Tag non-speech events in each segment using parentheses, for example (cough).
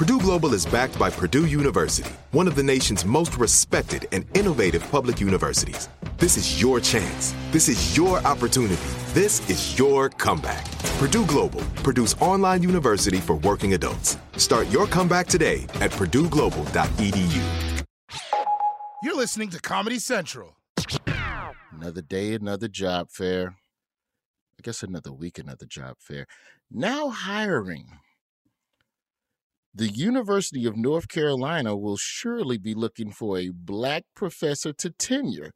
Purdue Global is backed by Purdue University, one of the nation's most respected and innovative public universities. This is your chance. This is your opportunity. This is your comeback. Purdue Global, Purdue's online university for working adults. Start your comeback today at purdueglobal.edu. You're listening to Comedy Central. Another day, another job fair. I guess another week, another job fair. Now hiring. The University of North Carolina will surely be looking for a black professor to tenure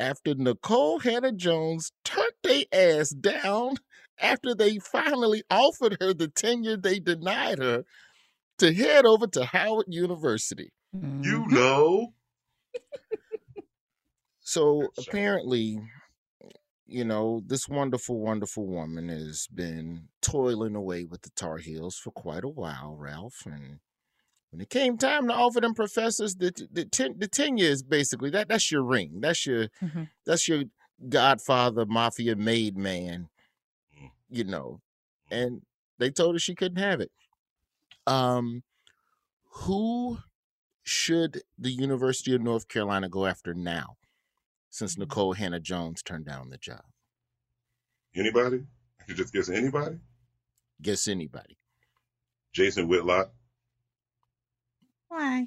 after Nikole Hannah-Jones turned their ass down after they finally offered her the tenure they denied her to head over to Howard University. Mm-hmm. You know. So apparently, you know, this wonderful, wonderful woman has been toiling away with the Tar Heels for quite a while, Ralph. And when it came time to offer them professors, the the, ten, the tenure is basically that that's your ring. That's your Mhm. that's your Godfather Mafia made man, Mm. you know. And they told her she couldn't have it. Um, who should the University of North Carolina go after now? Since mm-hmm. Nikole Hannah-Jones turned down the job. Anybody? I could just guess anybody. Guess anybody. Jason Whitlock. Why?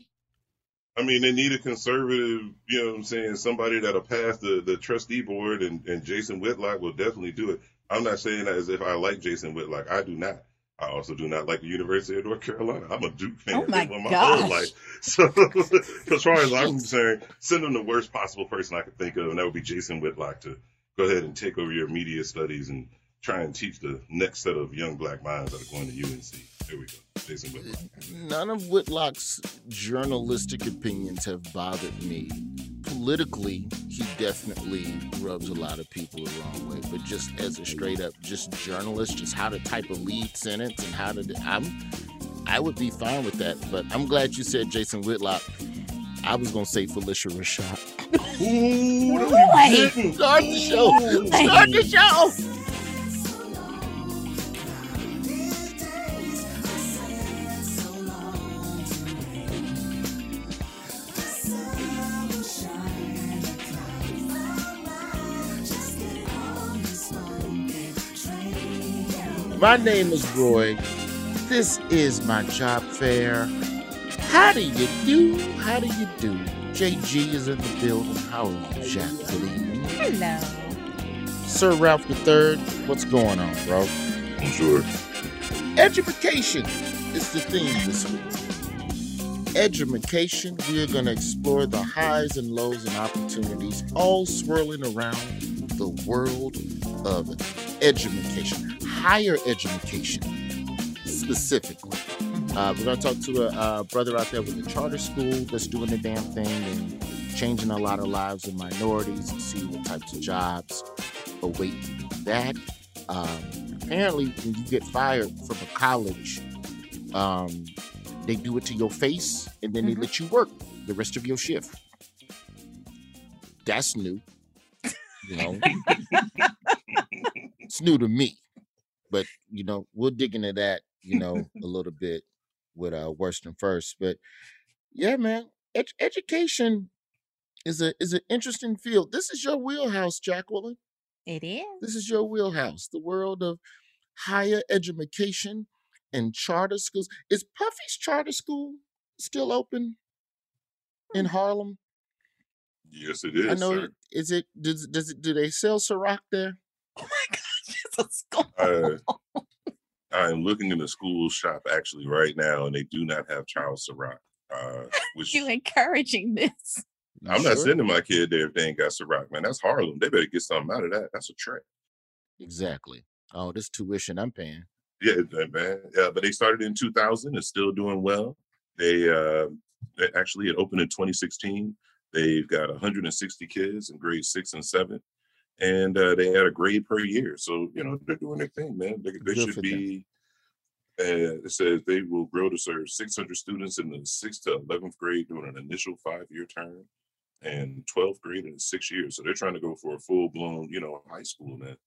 I mean, they need a conservative, you know what I'm saying, somebody that'll pass the, the trustee board, and, and Jason Whitlock will definitely do it. I'm not saying that as if I like Jason Whitlock. I do not. I also do not like the University of North Carolina. I'm a Duke fan Oh my for my gosh. whole life. (laughs) So, (laughs) as far as I'm concerned, send them the worst possible person I could think of, and that would be Jason Whitlock to go ahead and take over your media studies and try and teach the next set of young black minds that are going to UNC. There we go. Jason Whitlock. None of Whitlock's journalistic opinions have bothered me. Politically, he definitely rubs a lot of people the wrong way. But just as a straight up just journalist, just how to type a lead sentence and how to I'm I would be fine with that. But I'm glad you said Jason Whitlock. I was gonna say Phylicia Rashad. Ooh, no, you didn't. Start the show. Start the show. My name is Roy. This is my job fair. How do you do? How do you do? JG is in the building. How are you, Jacqueline? Hello. Sir Ralph III, what's going on, bro? I'm sure. Education is the theme this week. Education, we are going to explore the highs and lows and opportunities all swirling around the world of education, higher education specifically. Uh, we're going to talk to a, a brother out there with a charter school that's doing the damn thing and changing a lot of lives of minorities and see what types of jobs await that. Um, apparently, when you get fired from a college, um, they do it to your face and then they Mhm. let you work the rest of your shift. That's new. You know, (laughs) it's new to me, but you know, we'll dig into that, you know, (laughs) a little bit with uh Worston first. But yeah, man, ed- education is a is an interesting field. This is your wheelhouse, Jacqueline. It is. This is your wheelhouse, the world of higher education and charter schools. Is Puffy's charter school still open in Harlem? Yes, it is. I know. sir. Is it? Does does it? Do they sell Ciroc there? (laughs) Oh my gosh, it's a school. Uh, I am looking in the school shop actually right now, and they do not have child Ciroc. Uh, (laughs) which you encouraging this. I'm not sending my kid there if they ain't got Ciroc, man. That's Harlem. They better get something out of that. That's a trick. Exactly. Oh, this tuition I'm paying. Yeah, man. Yeah, but they started in 2000. It's still doing well. They, uh, they actually it opened in 2016. They've got 160 kids in grade six and seven, and uh, they had a grade per year. So you know they're doing their thing, man. They, they should be. Uh, it says they will grow to serve 600 students in the sixth to 11th grade during an initial five-year term, and 12th grade in six years. So they're trying to go for a full-blown, you know, high school, man.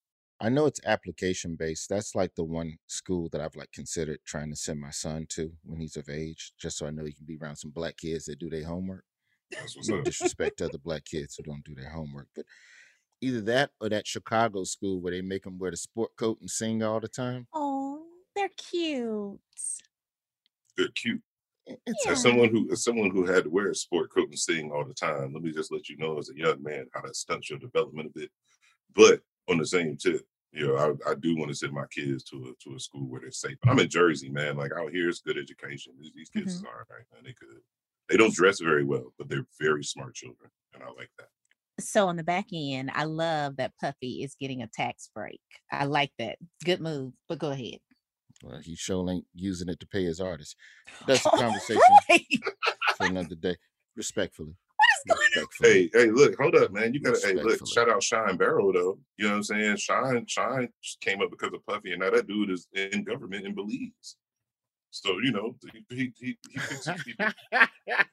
I know it's application based. That's like the one school that I've like considered trying to send my son to when he's of age, just so I know he can be around some black kids that do their homework. That's what's No up. disrespect to other black kids who don't do their homework, but either that or that Chicago school where they make them wear the sport coat and sing all the time. Oh, they're cute. They're cute. Eh, it's Yeah. As someone who as someone who had to wear a sport coat and sing all the time, let me just let you know as a young man how that stunts your development a bit. But on the same tip, you know, I, I do want to send my kids to a to a school where they're safe. I'm in Jersey, man. Like out here, it's good education. These, these kids mm-hmm. are all right, man. They could. They don't dress very well, but they're very smart children, and I like that. So on the back end, I love that Puffy is getting a tax break. I like that. Good move. But go ahead. well, he sure ain't using it to pay his artists. That's a (laughs) conversation Right. for another day. Respectfully. What is going Respectfully. Hey, hey, look, hold up, man. You gotta hey, look, shout out Shyne Barrow though. You know what I'm saying? Shyne, Shyne just came up because of Puffy, and now that dude is in government in Belize. So you know, he he he, he picks his people. (laughs)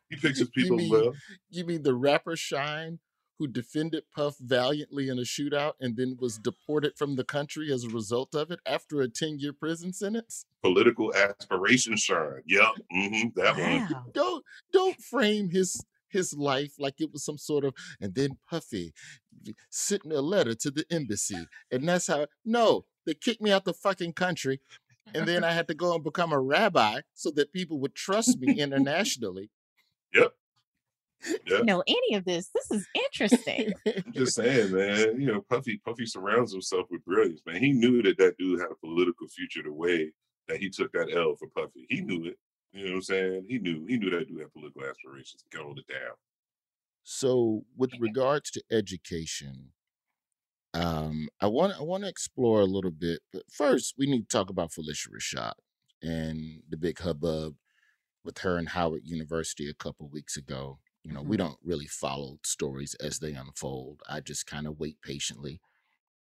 He picks his You mean- well. You mean the rapper Shyne, who defended Puff valiantly in a shootout and then was deported from the country as a result of it after a 10 year prison sentence? Political aspiration, Shyne. Yep, Mm-hmm, that one. Don't don't frame his his life like it was some sort of and then Puffy v- sent a letter to the embassy. And that's how no, they kicked me out the fucking country. And then I had to go and become a rabbi so that people would trust me (laughs) internationally. Yep. Yeah. know any of this. This is interesting. (laughs) I'm just saying, man. You know, Puffy Puffy surrounds himself with brilliance, man. He knew that that dude had a political future the way that he took that L for Puffy. He knew it. You know what I'm saying? He knew. He knew that dude had political aspirations. He could hold it down. So, with regards to education, um, I want I want to explore a little bit. But first, we need to talk about Phylicia Rashad and the big hubbub with her and Howard University a couple weeks ago. You know, we Mhm. don't really follow stories as they unfold. I just kind of wait patiently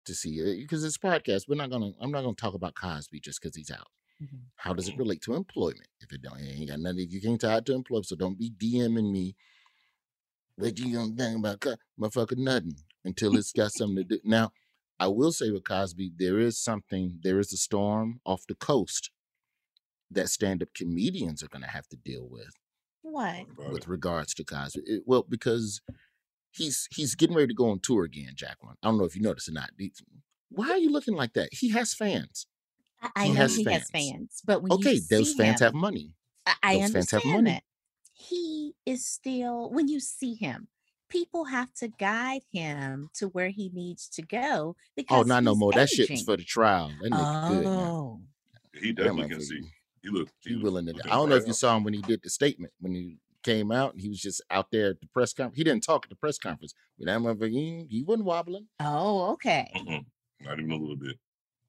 to see it because it's a podcast. We're not gonna. I'm not gonna talk about Cosby just because he's out. Mhm. How does it relate to employment? If it don't, it ain't got nothing. You can't tie it to employment. So don't be DMing me. What you gonna think about Co- motherfucker? Nothing until it's got something to do. Now, I will say with Cosby, there is something. There is a storm off the coast that stand-up comedians are gonna have to deal with What? With regards to Cosby. It- well, because he's he's getting ready to go on tour again, Jacqueline. I don't know if you noticed or not. Why are you looking like that? He has fans. I, I He know has he has fans. fans, but when Okay, you those see fans him, have money. I, I those fans have money. that. He is still when you see him, people have to guide him to where he needs to go oh, because Oh, not no he's more. That shit was for the trial. That nigga good now. Oh, He definitely can see. He look. He was willing to. looking I don't know if you saw him when he did the statement when he came out. And he was just out there at the press conference. He didn't talk at the press conference, but that motherfucker, he, he wasn't wobbling. oh, okay. Mm-mm. Not even a little bit.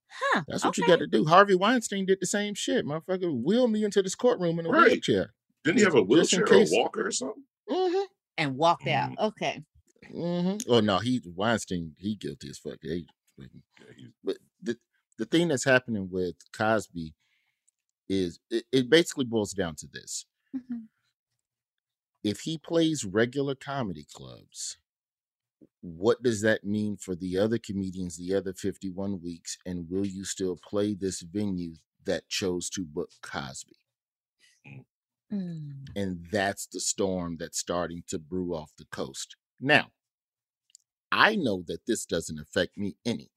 Huh. That's what you got to do. Harvey Weinstein did the same shit. Motherfucker, wheel me into this courtroom in a Right. wheelchair. Didn't he have a wheelchair or a walker or something? Mm-hmm. And walked out. Mhm. Okay. Mm-hmm. Oh no, he Weinstein, he guilty as fuck. He- Yeah, he's but the the thing that's happening with Cosby is it, it basically boils down to this. Mhm. if he plays regular comedy clubs, what does that mean for the other comedians the other 51 weeks? And will you still play this venue that chose to book Cosby? Mm. And that's the storm that's starting to brew off the coast. Now, I know that this doesn't affect me any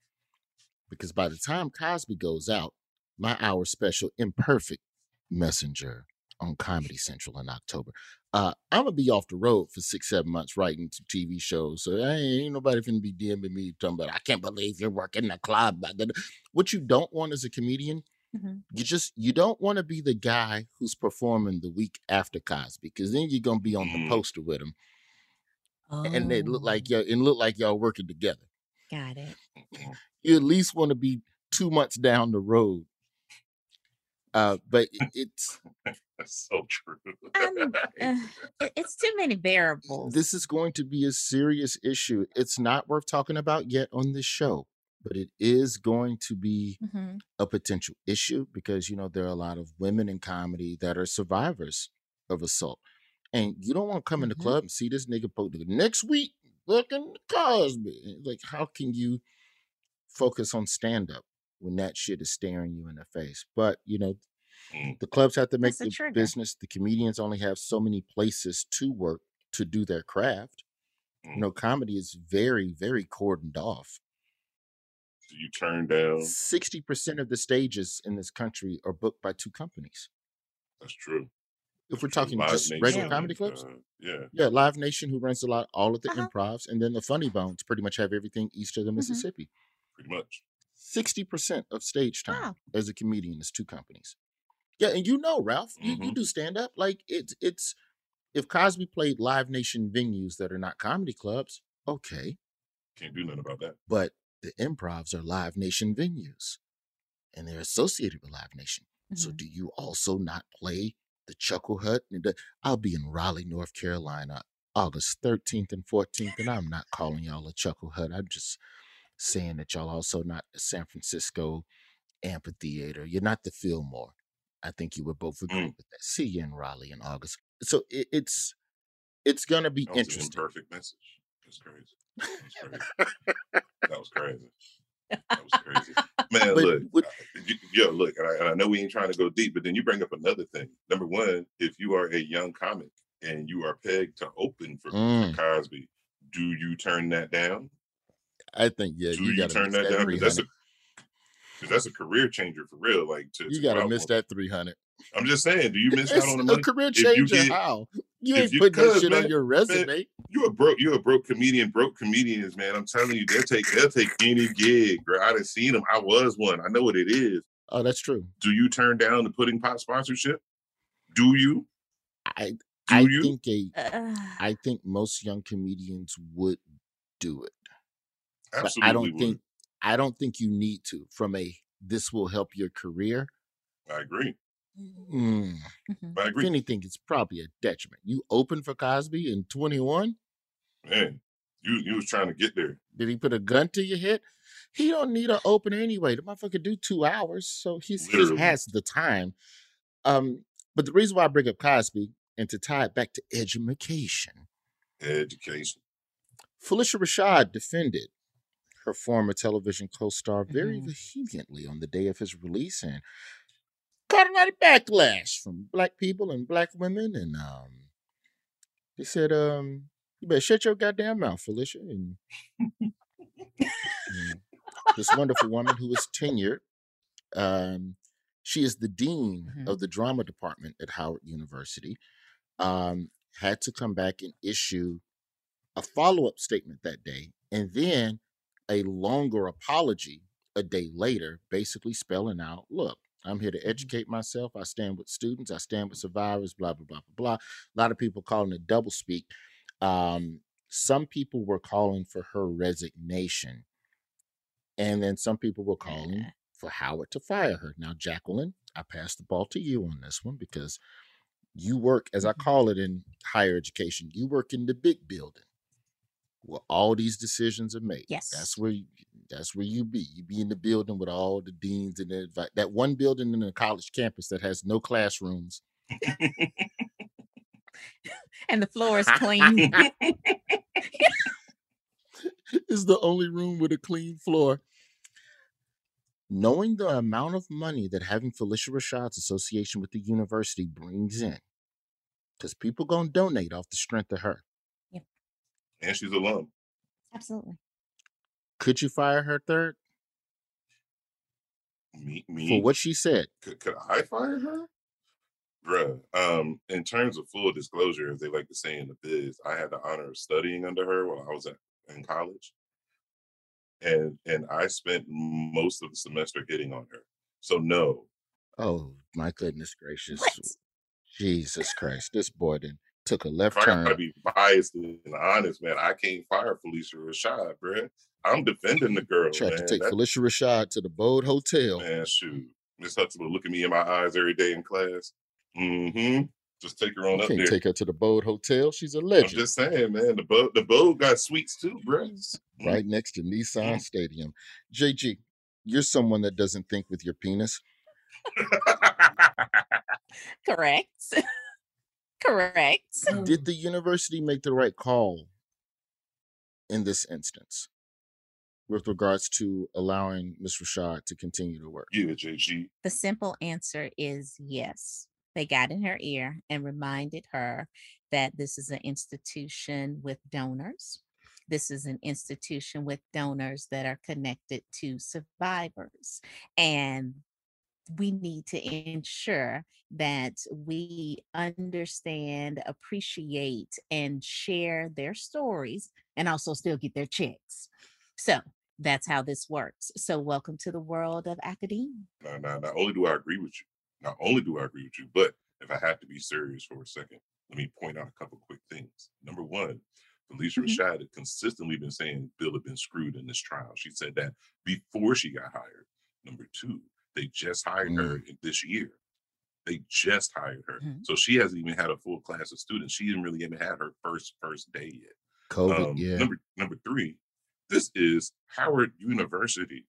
because by the time Cosby goes out, my hour special imperfect messenger on Comedy Central in October. Uh, I'm gonna be off the road for six, seven months writing some TV shows. So I ain't, nobody finna be DMing me talking about I can't believe you're working the club. What you don't want as a comedian, Mhm. you just you don't want to be the guy who's performing the week after Cosby, because then you're gonna be on the Mm. poster with him, and it look Oh, like y'all and look like y'all working together. got it. You at least want to be two months down the road. Uh, but it- (laughs) it's so true. Um, (laughs) uh, it's too many variables. this is going to be a serious issue. It's not worth talking about yet on this show, but it is going to be Mhm. a potential issue because you know there are a lot of women in comedy that are survivors of assault, and you don't want to come in the Mhm. club and see this nigga po- the next week looking Cosby. Like, how can you focus on stand up when that shit is staring you in the face? But you know, Mm. the clubs have to make the trigger. business. The comedians only have so many places to work to do their craft. You Mm. know, comedy is very, very cordoned off. So you turn down. Sixty percent of the stages in this country are booked by two companies. That's true. If we're True. talking Live just Nation regular Yeah. comedy clubs, uh, yeah. yeah, Live Nation, who runs a lot, all of the Uh-huh. improvs, and then the Funny Bones pretty much have everything east of the Mhm. Mississippi. Pretty much. Sixty percent of stage time Wow. as a comedian is two companies. Yeah, and you know, Ralph, you, you Mhm. do stand up. Like it's it's if Cosby played Live Nation venues that are not comedy clubs, okay. Can't do nothing about that. But the improvs are Live Nation venues, and they're associated with Live Nation. So Mhm. do you also not play the Chuckle Hut? And the- I'll be in Raleigh, North Carolina, August 13th and 14th, and I'm not calling y'all a Chuckle Hut. I'm just saying that y'all also not the San Francisco amphitheater. You're not the Fillmore. I think you would both agree Mm. with that. See you in Raleigh in August. So it, it's it's gonna be That was interesting. perfect message. That's crazy. That was crazy. (laughs) that was crazy. That was crazy. Man, But look, what- y- yo, look, and I, and I know we ain't trying to go deep, but then you bring up another thing. Number one, if you are a young comic and you are pegged to open for, Mm. for Cosby, do you turn that down? I think yeah, do you, you, gotta turn that, that, down? Because that's a that's a career changer for real. Like to, You to gotta miss that 300. I'm just saying, do you miss out on the a money? career If you changer. get- how? You ain't you- putting that cause, shit on your resume. You a broke, you a broke comedian, broke comedians, man. I'm telling you, they'll take they'll take any gig, bro. I done seen them. I was one. I know what it is. Oh, that's true. Do you turn down the pudding pot sponsorship? Do you? I Do I you? think a Uh, I think most young comedians would do it. But Absolutely I don't would. think I don't think you need to from a this will help your career. I agree. Mm, mhm. I if agree. anything, it's probably a detriment. You open for Cosby in 21. Man, you you was trying to get there. Did he put a gun to your head? He don't need an opener anyway. The motherfucker do two hours, so he's he Literally. has the time. Um, but the reason why I bring up Cosby and to tie it back to education, Education. Phylicia Rashad defended her former television co-star very Mhm. vehemently on the day of his release and caught a lot of backlash from black people and black women. And um, they said, um, "You better shut your goddamn mouth, Phylicia." And, and this wonderful woman who is tenured, um, she is the dean Mhm. of the drama department at Howard University. Um, had to come back and issue a follow up statement that day, and then a longer apology a day later, basically spelling out, look, I'm here to educate myself. I stand with students. I stand with survivors, blah, blah, blah, blah, blah. A lot of people calling it double speak. Um, some people were calling for her resignation. And then some people were calling for Howard to fire her. Now, Jacqueline, I pass the ball to you on this one because you work, as I Mhm. call it in higher education, you work in the big building where all these decisions are made. Yes. That's where you, that's where you be. You be in the building with all the deans and the, that one building in the college campus that has no classrooms. and the floor is clean. (laughs) is the only room with a clean floor. Knowing the amount of money that having Phylicia Rashad's association with the university brings in, because people gonna donate off the strength of her. And she's alum. Absolutely. Could you fire her third Me, me. for what she said? Could, could I fire her? Bruh, um, in terms of full disclosure, as they like to say in the biz, I had the honor of studying under her while I was at, in college, and and I spent most of the semester hitting on her. So no, Oh my goodness gracious. What? Jesus Christ. This boy then took a left if I gotta be biased and honest, man, I can't fire Phylicia Rashad, bro. I'm defending the girl, Tried man. to take That- Phylicia Rashad to the Bode Hotel. man, shoot, Miss Huxtable look at me in my eyes every day in class. Mm-hmm. Just take her on You up can't there. take her to the Bode Hotel. She's a I'm legend. just saying, man. The boat, the boat got sweets too, bruh. right next to Nissan Mm. Stadium. JG, you're someone that doesn't think with your penis. (laughs) Correct. (laughs) Correct. Did mm. the university make the right call in this instance with regards to allowing Ms. Rashad to continue to work? yeah, JG. The simple answer is yes. They got in her ear and reminded her that this is an institution with donors. This is an institution with donors that are connected to survivors. And we need to ensure that we understand, appreciate, and share their stories and also still get their checks. So that's how this works. So, welcome to the world of academia. Now, now, not only do I agree with you, not only do I agree with you, but if I have to be serious for a second, let me point out a couple quick things. Number one, Phylicia Mhm. Rashad had consistently been saying Bill had been screwed in this trial. She said that before she got hired. Number two, they just hired her this year. They just hired her. Mhm. So she hasn't even had a full class of students. She didn't really even have her first first day yet. COVID, Um, yeah. Number number three, this is Howard University.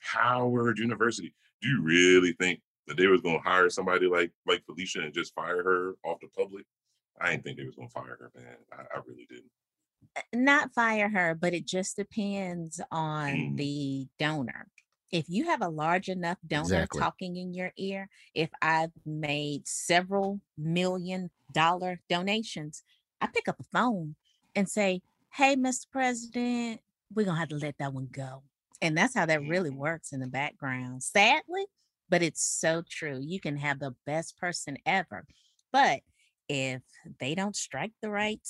Howard University. Do you really think that they was gonna hire somebody like like Phylicia and just fire her off the public? I didn't think they was gonna fire her, man. I, I really didn't. not fire her, but it just depends on Mm. the donor. If you have a large enough donor Exactly. talking in your ear, if I've made several million dollar donations, I pick up a phone and say, Hey, Mr. President, we're going to have to let that one go. And that's how that really Mhm. works in the background. Sadly, but it's so true. You can have the best person ever. But if they don't strike the right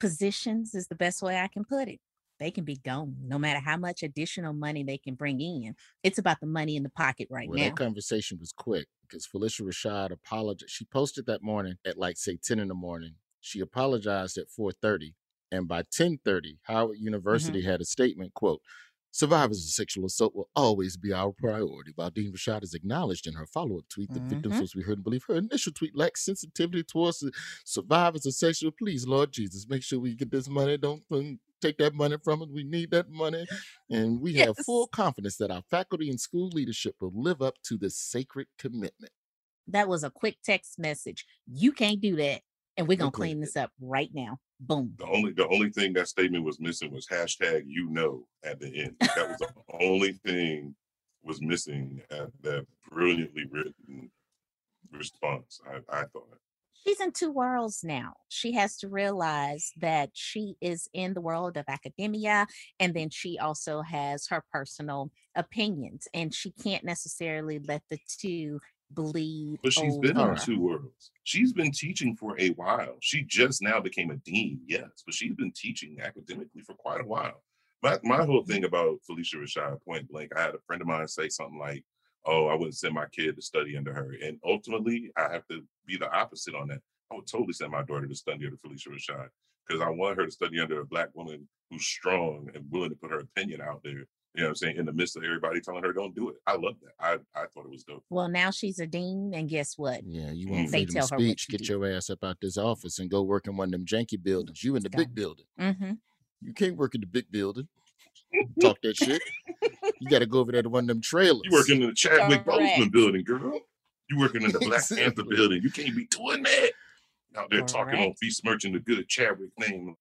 positions is the best way I can put it. They can be gone no matter how much additional money they can bring in. It's about the money in the pocket right well, now. that conversation was quick because Phylicia Rashad apologized. She posted that morning at like say 10 in the morning. She apologized at 4:30, and by 10:30, Howard mm-hmm. University had a statement: "quote Survivors of sexual assault will always be our priority." While Dean Rashad has acknowledged in her follow-up tweet that victims Mhm. supposed to be heard and believe her initial tweet lacks sensitivity towards the survivors of sexual. Please, Lord Jesus, make sure we get this money. Don't um, take that money from us. We need that money, and we have full confidence that our faculty and school leadership will live up to this sacred commitment. That was a quick text message. You can't do that. And we're going to Agreed. clean this up right now. Boom. The only the only thing that statement was missing was hashtag you know at the end. That was the (laughs) only thing was missing at that brilliantly written response. I, I thought. She's in two worlds now. She has to realize that she is in the world of academia, and then she also has her personal opinions, and she can't necessarily let the two bleed. But she's been in over. two worlds. She's been teaching for a while. She just now became a dean, yes, but she's been teaching academically for quite a while. My my whole thing about Phylicia Rashad, point blank, I had a friend of mine say something like, "Oh, I wouldn't send my kid to study under her," and ultimately, I have to be the opposite on that. I would totally send my daughter to study under Phylicia Rashad because I want her to study under a black woman who's strong and willing to put her opinion out there. You know what I'm saying? In the midst of everybody telling her don't do it. I love that. I, I thought it was dope. Well, now she's a dean, and guess what? Yeah, you want They freedom tell of her speech? Get do. your ass up out this office and go work in one of them janky buildings. You in the Go. big building. hmm You can't work in the big building. (laughs) Talk that shit. You got to go over there to one of them trailers. You working in the Chadwick Correct. Boseman building, girl. You working in the (laughs) Black Panther building. You can't be doing that. Out there talking on Correct. besmirching the good Chadwick name.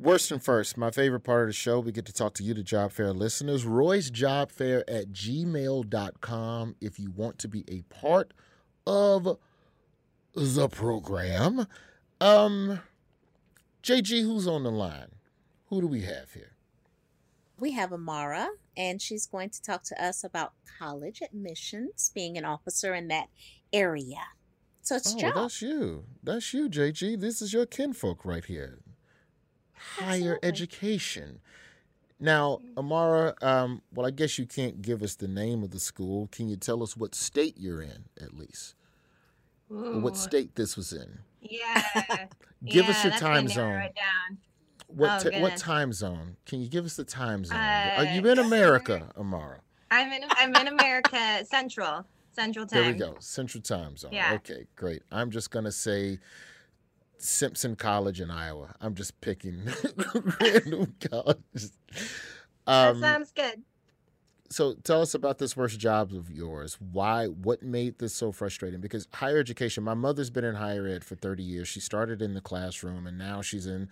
Worst and first, my favorite part of the show, we get to talk to you, the Job Fair listeners. Roy's Job Fair at gmail.com if you want to be a part of the program. Um, JG, who's on the line? Who do we have here? We have Amara, and she's going to talk to us about college admissions, being an officer in that area. So it's Oh, Joe. that's you. That's you, JG. This is your kinfolk right here. Higher Absolutely. education. Now, Amara, um, well, I guess you can't give us the name of the school. Can you tell us what state you're in, at least? What state this was in? Yeah. (laughs) Give yeah, us your time zone. What Oh, ti- what time zone? Can you give us the time zone? Uh, Are you in (laughs) America, Amara? I'm in I'm in America Central Central Time. There we go. Central time zone. Yeah. Okay, great. I'm just gonna say Simpson College in Iowa. I'm just picking (laughs) random colleges. That Um, sounds good. so tell us about this worst job of yours. Why? What made this so frustrating? Because higher education. My mother's been in higher ed for 30 years. She started in the classroom, and now she's in,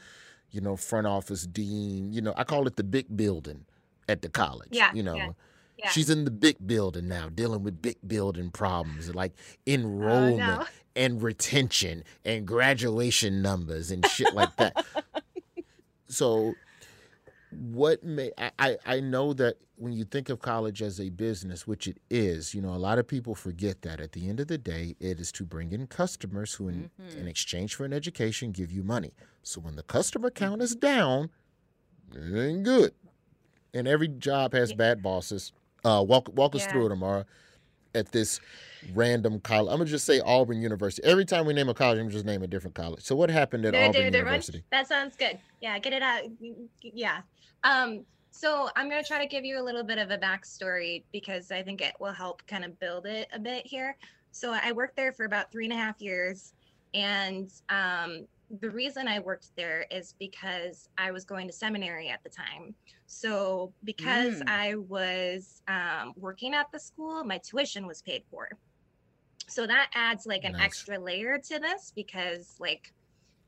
you know, front office, dean. You know, I call it the big building at the college. Yeah, You know. yeah, Yeah. She's in the big building now, dealing with big building problems like enrollment Oh, no. and retention and graduation numbers and shit like that. so, what may I, I know that when you think of college as a business, which it is, you know, a lot of people forget that at the end of the day, it is to bring in customers who, in, in mm-hmm. exchange for an education, give you money. So when the customer mm-hmm. count is down, it ain't good. And every job has bad bosses. Uh, walk walk us Yeah. through it, Amara. At this random college, I'm gonna just say Auburn University. Every time we name a college, I'm gonna just name a different college. So what happened at Auburn it, do it, run. University? That sounds good. Yeah, get it out. Yeah. Um, so I'm gonna try to give you a little bit of a backstory because I think it will help kind of build it a bit here. So I worked there for about three and a half years, and um, the reason I worked there is because I was going to seminary at the time. So because Mm. I was um, working at the school, my tuition was paid for. So that adds like an Nice. extra layer to this because like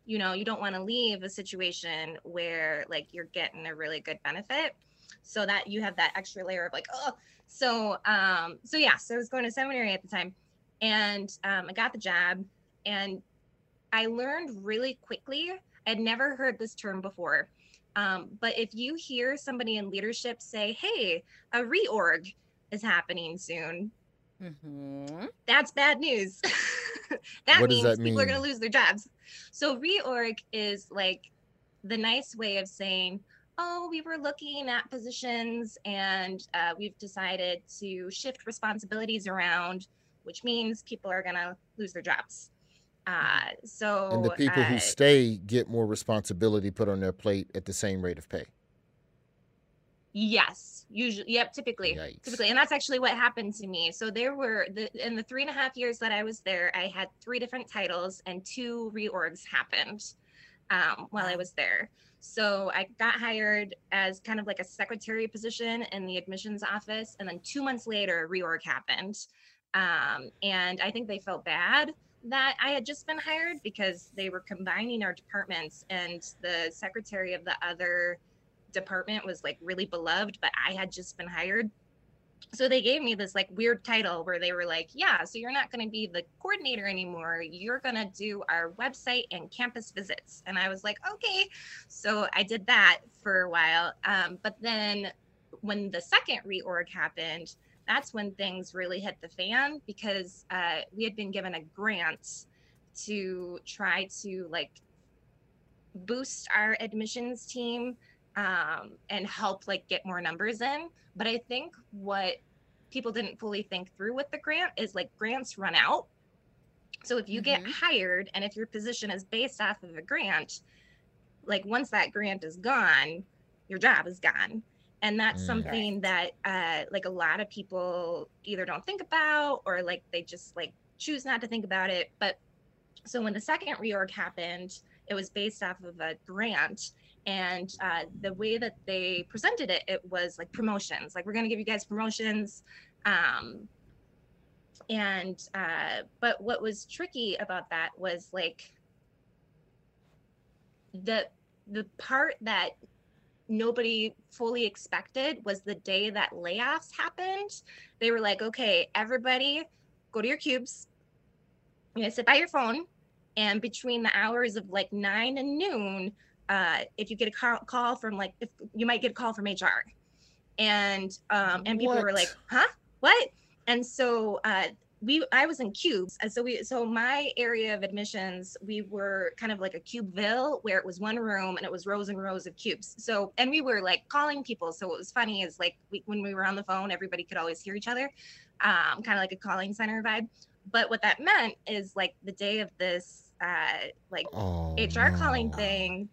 you know you don't want to leave a situation where like you're getting a really good benefit so that you have that extra layer of like oh so um so yeah so i was going to seminary at the time and um, i got the job and i learned really quickly i'd never heard this term before um, but if you hear somebody in leadership say hey a reorg is happening soon hmm that's bad news. (laughs) that What means that people are going to lose their jobs. So reorg is like the nice way of saying, oh, we were looking at positions and uh, we've decided to shift responsibilities around, which means people are going to lose their jobs. Uh, so and the people uh, who stay get more responsibility put on their plate at the same rate of pay. Yes, usually, yep, typically, Yikes. typically, and that's actually what happened to me. So there were the in the three and a half years that I was there, I had three different titles, and two reorgs happened um, while I was there. So I got hired as kind of like a secretary position in the admissions office, and then two months later, a reorg happened, um, and I think they felt bad that I had just been hired because they were combining our departments, and the secretary of the other department was like really beloved, but I had just been hired. So they gave me this like weird title where they were like, yeah, so you're not going to be the coordinator anymore. You're going to do our website and campus visits. And I was like, okay. So I did that for a while. Um, but then when the second reorg happened, that's when things really hit the fan because uh, we had been given a grant to try to like boost our admissions team um, and help like get more numbers in. But I think what people didn't fully think through with the grant is like grants run out. So if you get Mhm. hired and if your position is based off of a grant, like once that grant is gone, your job is gone. And that's Mm. something that uh, like a lot of people either don't think about or like they just like choose not to think about it. But so when the second reorg happened, it was based off of a grant and uh, the way that they presented it it was like promotions like we're going to give you guys promotions um, and uh, but what was tricky about that was like the the part that nobody fully expected was the day that layoffs happened. They were like okay everybody go to your cubes. You're gonna sit by your phone. And between the hours of like nine and noon uh, if you get a call, call from like if you might get a call from hr and um and people were like What? huh? What? And so uh we I was in cubes, and so we so my area of admissions we were kind of like a cubeville where it was one room and it was rows and rows of cubes. So and we were like calling people. So what was funny is like we, when we were on the phone, everybody could always hear each other, um, kind of like a calling center vibe. But what that meant is like the day of this uh, like Oh, HR calling no. thing,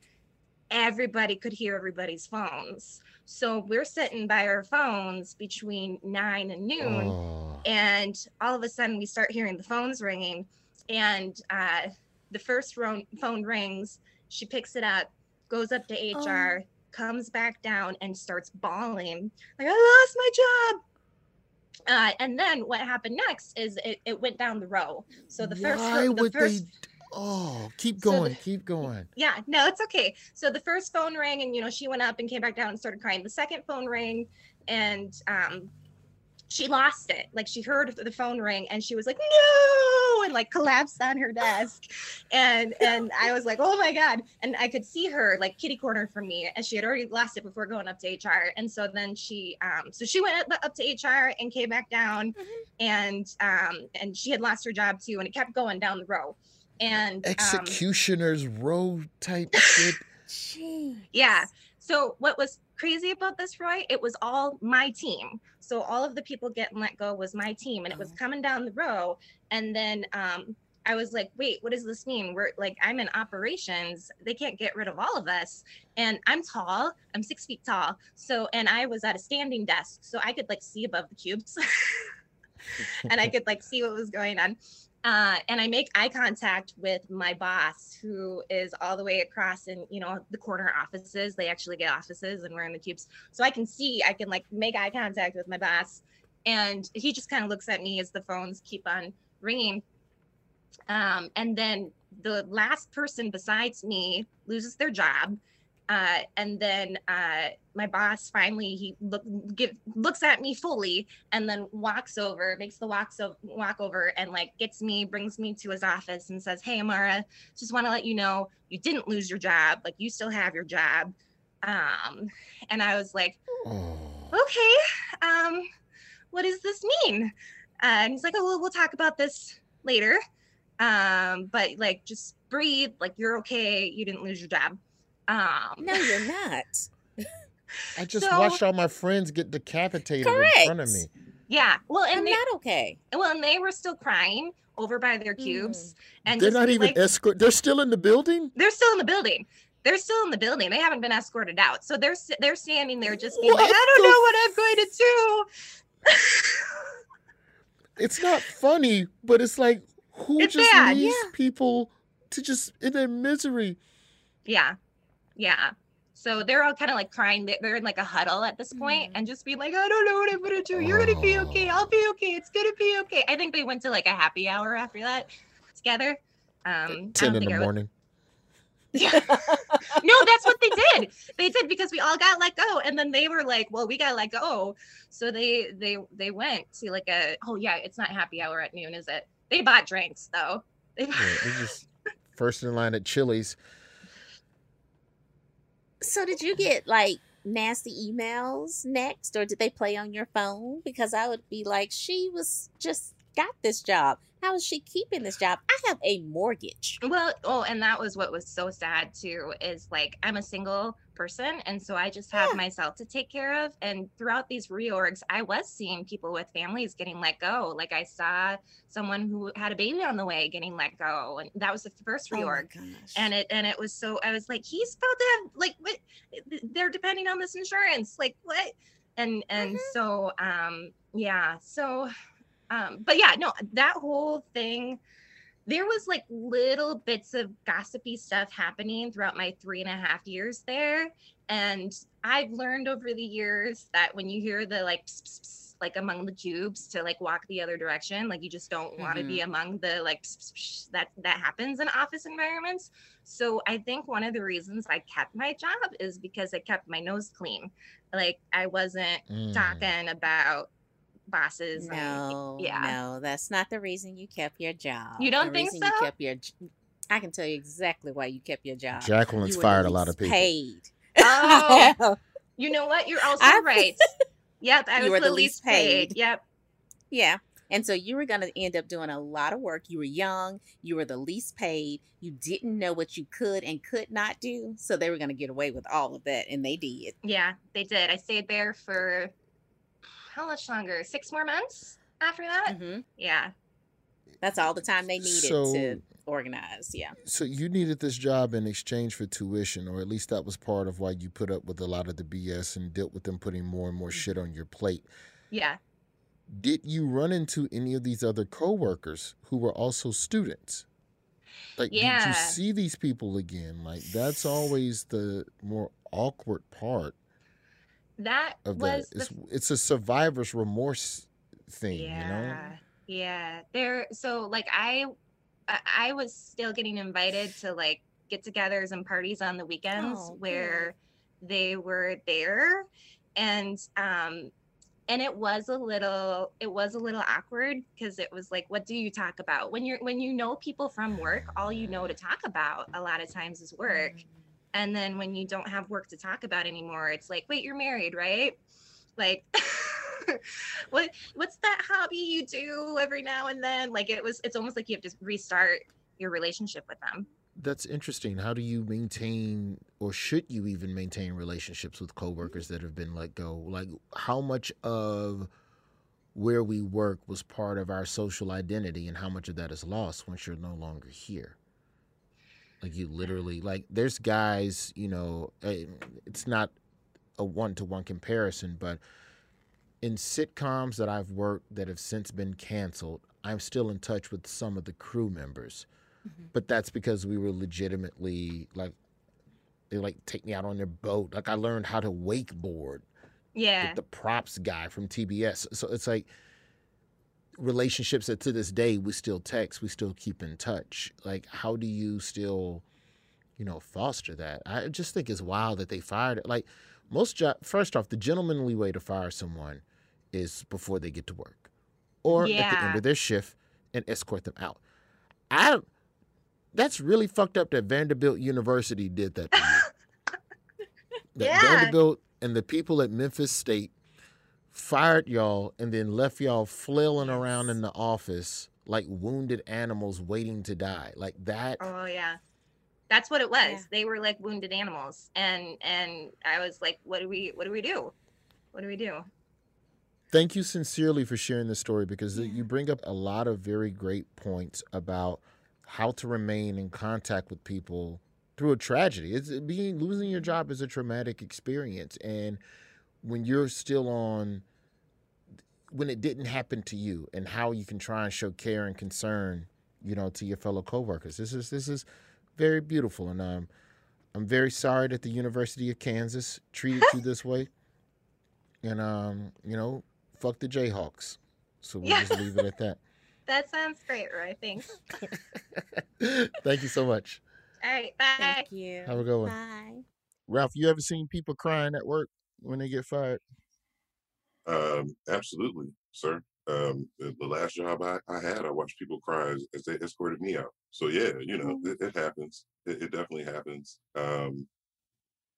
everybody could hear everybody's phones. So we're sitting by our phones between nine and noon Oh. and all of a sudden we start hearing the phones ringing and uh, the first ro- phone rings she picks it up goes up to hr comes back down and starts bawling like i lost my job uh, and then what happened next is it, it went down the row so the first Why the would first they? Oh, keep So the- going, keep going. yeah, no, it's okay. So the first phone rang, and you know she went up and came back down and started crying. The second phone rang, and um, she lost it. Like she heard the phone ring, and she was like, "No!" and like collapsed on her desk. And (laughs) and I was like, "Oh my god!" And I could see her like kitty corner from me, and she had already lost it before going up to HR. And so then she um, so she went up, up to HR and came back down, and um, and she had lost her job too, and it kept going down the row. And um, Executioner's row type (laughs) shit. Jeez. Yeah. So what was crazy about this, Roy? It was all my team. So all of the people getting let go was my team, and it was Oh. coming down the row. And then um, I was like, "Wait, what does this mean? We're like, I'm in operations. They can't get rid of all of us, and I'm tall. I'm six feet tall. So, and I was at a standing desk, so I could like see above the cubes, (laughs) and I could like see what was going on." Uh, and I make eye contact with my boss, who is all the way across in you know the corner offices. They actually get offices, and we're in the cubes, so I can see. I can like make eye contact with my boss, and he just kind of looks at me as the phones keep on ringing. Um, and then the last person besides me loses their job. Uh, and then uh, my boss finally he look give, looks at me fully and then walks over, makes the walk so walk over and like gets me, brings me to his office and says, "Hey, Amara, just want to let you know you didn't lose your job. Like you still have your job." Um, and I was like, Oh. "Okay, um, what does this mean?" Uh, and he's like, "Oh, well, we'll talk about this later. Um, but like, just breathe. Like you're okay. You didn't lose your job." Um, No, you're (laughs) not. I (laughs) just So- watched all my friends get decapitated in front of me. Yeah. Well, and I'm they, not okay. well, and they were still crying over by their cubes, and They're not even like, escort. They're still in the building. they're still in the building. They're still in the building. They haven't been escorted out. So they're they're standing there just being like, I don't know what I'm going to do. (laughs) It's not funny, but it's like who It's just bad, leaves yeah. people to just in their misery? yeah. Yeah. So they're all kind of like crying. They- They're in like a huddle at this point Mhm. and just be like, I don't know what I'm going to do. You're going to be okay. I'll be okay. It's going to be okay. I think they went to like a happy hour after that together. Um, Ten in the I was- morning. Yeah. (laughs) no, that's what they did. They did because we all got let go, and then they were like, "Well, we got let go," so they they they went to like a oh yeah, it's not happy hour at noon, is it? They bought drinks though. They bought, Yeah, they just (laughs) first in line at Chili's. So did you get like nasty emails next, or did they play on your phone? Because I would be like, she was just got this job. How is she keeping this job? I have a mortgage. well, oh, and that was what was so sad too. Is like I'm a single person, and so I just have Yeah. myself to take care of. And throughout these reorgs, I was seeing people with families getting let go. Like I saw someone who had a baby on the way getting let go, and that was the first Oh reorg. gosh. and it and it was so i was like he's about to have like what they're depending on this insurance like what and and Mhm. so um yeah so um but yeah no that whole thing there was like little bits of gossipy stuff happening throughout my three and a half years there. And i've learned over the years that when you hear the like pss, pss, pss, like among the cubes to like walk the other direction like you just don't want to be among the like that that happens in office environments. So i think one of the reasons i kept my job is because i kept my nose clean. Like i wasn't Mm. talking about bosses and- No, yeah no, that's not the reason you kept your job. You don't the think reason You so? kept your. j- I can tell you exactly why you kept your job. Jacqueline's You fired a lot of people. Paid. Oh. (laughs) you know what you're also I- right (laughs) yep i You was were the, the least least paid. paid. yep yeah. And so you were going to end up doing a lot of work. You were young, you were the least paid, you didn't know what you could and could not do. So they were going to get away with all of that, and they did. Yeah, they did. I stayed there for how much longer? Six more months after that? hmm Yeah. That's all the time they needed So- to organize. Yeah. So you needed this job in exchange for tuition, or at least that was part of why you put up with a lot of the BS and dealt with them putting more and more shit on your plate. Yeah. Did you run into any of these other coworkers who were also students? Like, did you see these people again? Like, that's always the more awkward part That of that. was the It's, it's a survivor's remorse thing, you know? Yeah, yeah. There. So like I, I I was still getting invited to like get-togethers and parties on the weekends Oh, good. where they were there, and um, and it was a little it was a little awkward because it was like, what do you talk about when you're when you know people from work? All you know to talk about a lot of times is work. And then when you don't have work to talk about anymore, it's like, wait, you're married, right? Like, (laughs) what what's that hobby you do every now and then? Like it was, it's almost like you have to restart your relationship with them. That's interesting. How do you maintain, or should you even maintain relationships with coworkers that have been let go? Like, how much of where we work was part of our social identity, and how much of that is lost once you're no longer here? Like, you literally, like, there's guys, you know, eh, it's not a one to one comparison, but in sitcoms that I've worked that have since been canceled, I'm still in touch with some of the crew members. But that's because we were legitimately like they like take me out on their boat. Like i learned how to wakeboard Yeah. with the props guy from tbs so it's like relationships that to this day we still text we still keep in touch. Like how do you still you know foster that? I just think it's wild that they fired it. Like most job first off the gentlemanly way to fire someone is before they get to work or at the end of their shift and escort them out. I that's really fucked up that Vanderbilt University did that (laughs) that Yeah. Vanderbilt and the people at Memphis State fired y'all and then left y'all flailing around in the office like wounded animals waiting to die. Like that. Oh yeah. That's what it was. Yeah. They were like wounded animals. And and I was like, what do we what do we do? What do we do? Thank you sincerely for sharing this story because you bring up a lot of very great points about how to remain in contact with people through a tragedy. It's being losing your mm-hmm. job is a traumatic experience and when you're still on when it didn't happen to you and how you can try and show care and concern, you know, to your fellow coworkers. This is this is very beautiful and um I'm very sorry that the University of Kansas treated you this way. (laughs) And um, you know, fuck the Jayhawks. So we'll Yeah. just leave it at that. (laughs) That sounds great, Roy. Thanks. (laughs) Thank you so much. All right, bye. Thank you. Have a good one. Bye. Ralph, you ever seen people crying at work when they get fired? Um, absolutely, sir. Um, the, the last job I, I had, I watched people cry as, as they escorted me out. So yeah, you know, it, it happens. It, it definitely happens. Um,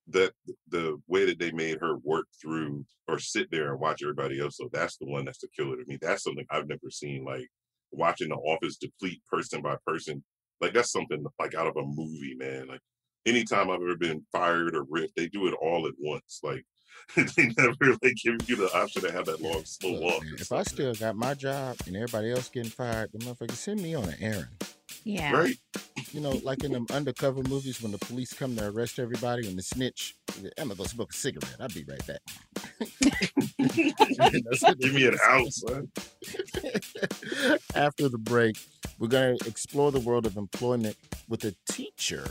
that the way that they made her work through or sit there and watch everybody else. So that's the one that's the killer to me. That's something I've never seen. Like watching the office deplete person by person. Like that's something like out of a movie, man. Like anytime I've ever been fired or ripped, they do it all at once. Like (laughs) they never like give you the option to have that long slow Look, walk. man, or if I still got my job and everybody else getting fired, the motherfucker send me on an errand. Yeah. right, You know, like in them undercover movies when the police come to arrest everybody and the snitch, I'm gonna go smoke a cigarette. I'll be right back. (laughs) (laughs) Give me an out, son. After the break, we're going to explore the world of employment with a teacher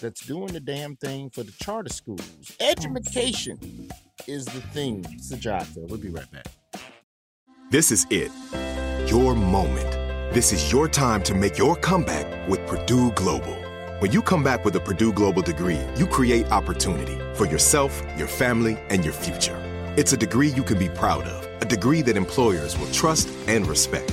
that's doing the damn thing for the charter schools. Oh, Education is the thing. Fair. We'll be right back. This is it. Your moment. This is your time to make your comeback with Purdue Global. When you come back with a Purdue Global degree, you create opportunity for yourself, your family, and your future. It's a degree you can be proud of, a degree that employers will trust and respect.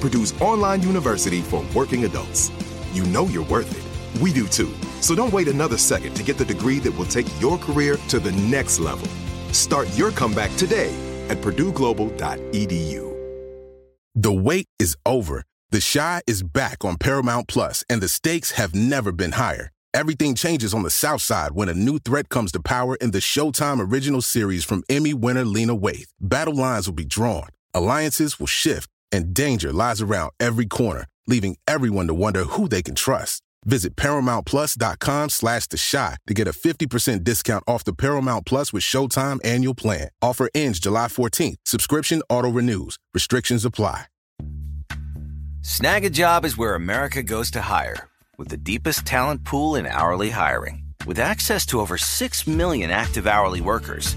Purdue's online university for working adults. You know you're worth it. We do too. So don't wait another second to get the degree that will take your career to the next level. Start your comeback today at purdueglobal.edu. The wait is over. The Chi is back on Paramount Plus, and the stakes have never been higher. Everything changes on the South Side when a new threat comes to power in the Showtime original series from Emmy winner Lena Waithe. Battle lines will be drawn, alliances will shift, and danger lies around every corner, leaving everyone to wonder who they can trust. Visit ParamountPlus.com slash The Chi to get a 50% discount off the Paramount Plus with Showtime annual plan. Offer ends July 14th. Subscription auto-renews. Restrictions apply. Snagajob is where America goes to hire, with the deepest talent pool in hourly hiring. With access to over 6 million active hourly workers,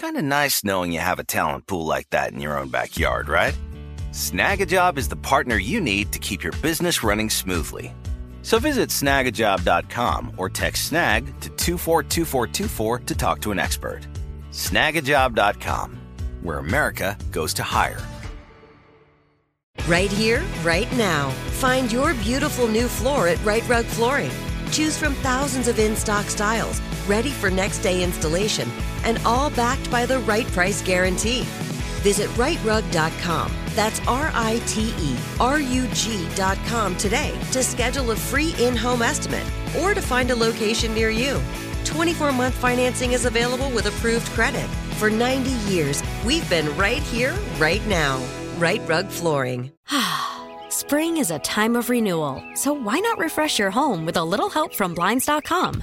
Kind of nice knowing you have a talent pool like that in your own backyard, right? Snagajob is the partner you need to keep your business running smoothly. So visit snagajob.com or text snag to 242424 to talk to an expert. Snagajob.com, where America goes to hire. Right here, right now. Find your beautiful new floor at Rite Rug Flooring. Choose from thousands of in stock styles, ready for next day installation, and all backed by the right price guarantee. Visit riterug.com. That's R I T E R U G.com today to schedule a free in home estimate or to find a location near you. 24 month financing is available with approved credit. For 90 years, we've been right here, right now. Rite Rug Flooring. (sighs) Spring is a time of renewal, so why not refresh your home with a little help from Blinds.com?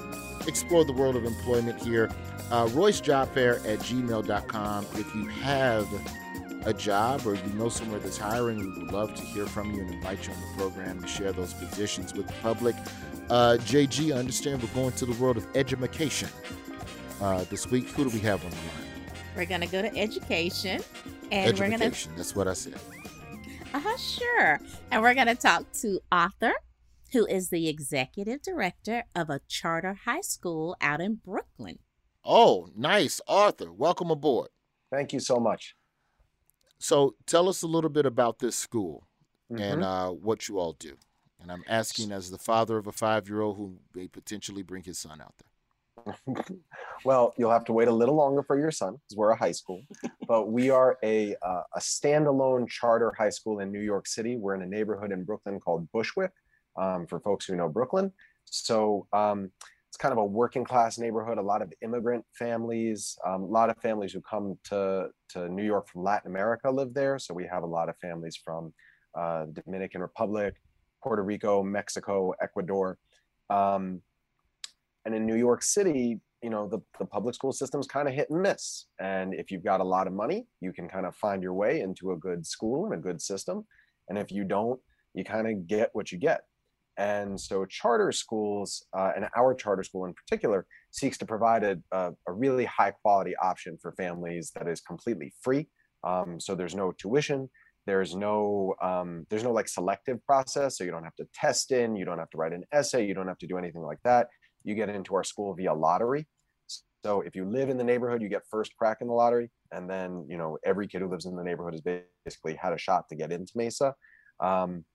explore the world of employment here. Uh, Roy's Job Fair at gmail.com. If you have a job or you know somewhere that's hiring, we would love to hear from you and invite you on the program to share those positions with the public. Uh, JG, I understand we're going to the world of education uh, this week. Who do we have on the line? We're going to go to education. And education, we're going to. That's what I said. Uh huh, sure. And we're going to talk to author who is the executive director of a charter high school out in Brooklyn. Oh, nice. Arthur, welcome aboard. Thank you so much. So, tell us a little bit about this school Mm-hmm. and uh, what you all do. And I'm asking as the father of a five year old who may potentially bring his son out there. (laughs) well, you'll have to wait a little longer for your son because we're a high school, (laughs) but we are a uh, a standalone charter high school in New York City. We're in a neighborhood in Brooklyn called Bushwick. Um, for folks who know Brooklyn, so um, it's kind of a working class neighborhood. A lot of immigrant families, um, a lot of families who come to to New York from Latin America live there. So we have a lot of families from uh, Dominican Republic, Puerto Rico, Mexico, Ecuador. Um, and in New York City, you know, the, the public school system's kind of hit and miss. And if you've got a lot of money, you can kind of find your way into a good school and a good system. And if you don't, you kind of get what you get. And so charter schools, uh, and our charter school in particular, seeks to provide a, a, really high quality option for families that is completely free. Um, so there's no tuition, there's no um, there's no like selective process so you don't have to test in you don't have to write an essay you don't have to do anything like that you get into our school via lottery So if you live in the neighborhood, you get first crack in the lottery, and then you know every kid who lives in the neighborhood has basically had a shot to get into Mesa. Um,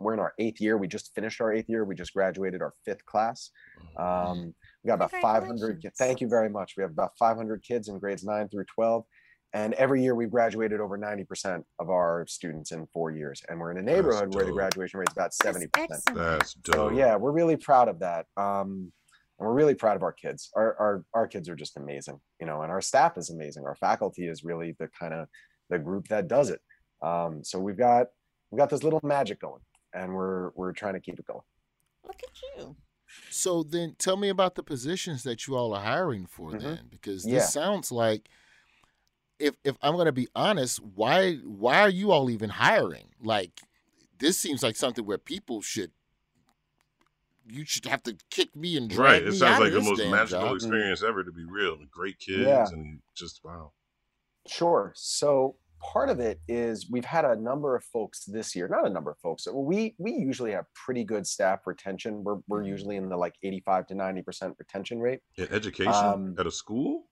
we're in our eighth year. We just finished our eighth year. We just graduated our fifth class. Um, we got about 500. ki- Thank you very much. We have about 500 kids in grades nine through 12. And every year we've graduated over 90% of our students in four years. And we're in a neighborhood where the graduation rate is about 70%. That's dope. So yeah, we're really proud of that. Um, and we're really proud of our kids. Our, our our kids are just amazing, you know, and our staff is amazing. Our faculty is really the kind of the group that does it. Um, so we've got we've got this little magic going, and we're we're trying to keep it going. Look at you. So then tell me about the positions that you all are hiring for Mhm. then because this Yeah. sounds like if if I'm going to be honest, why why are you all even hiring? Like this seems like something where people should you should have to kick me and drag Right. It me sounds out like the most magical job. experience ever to be real. Great kids Yeah. and just wow. Sure. So part of it is we've had a number of folks this year, not a number of folks. We we usually have pretty good staff retention. We're we're usually in the like 85 to 90% retention rate In education Um, at a school,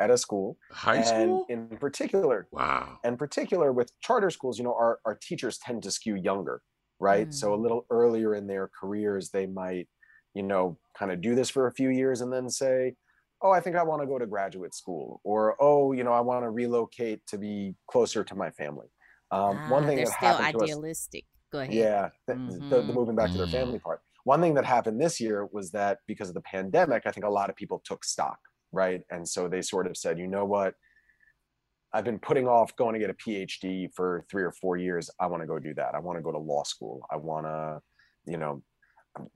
at a school. high and school. in particular, Wow. in particular with charter schools, you know, our, our teachers tend to skew younger, right? So a little earlier in their careers, they might, you know, kind of do this for a few years and then say, oh, I think I want to go to graduate school, or oh, you know, I want to relocate to be closer to my family. Um, one Ah, thing they're that still happened to us, idealistic. Go ahead. yeah, the, the, the Mhm. moving back to their Mm. family part. One thing that happened this year was that because of the pandemic, I think a lot of people took stock, right? And so they sort of said, you know what? I've been putting off going to get a PhD for three or four years. I want to go do that. I want to go to law school. I want to, you know,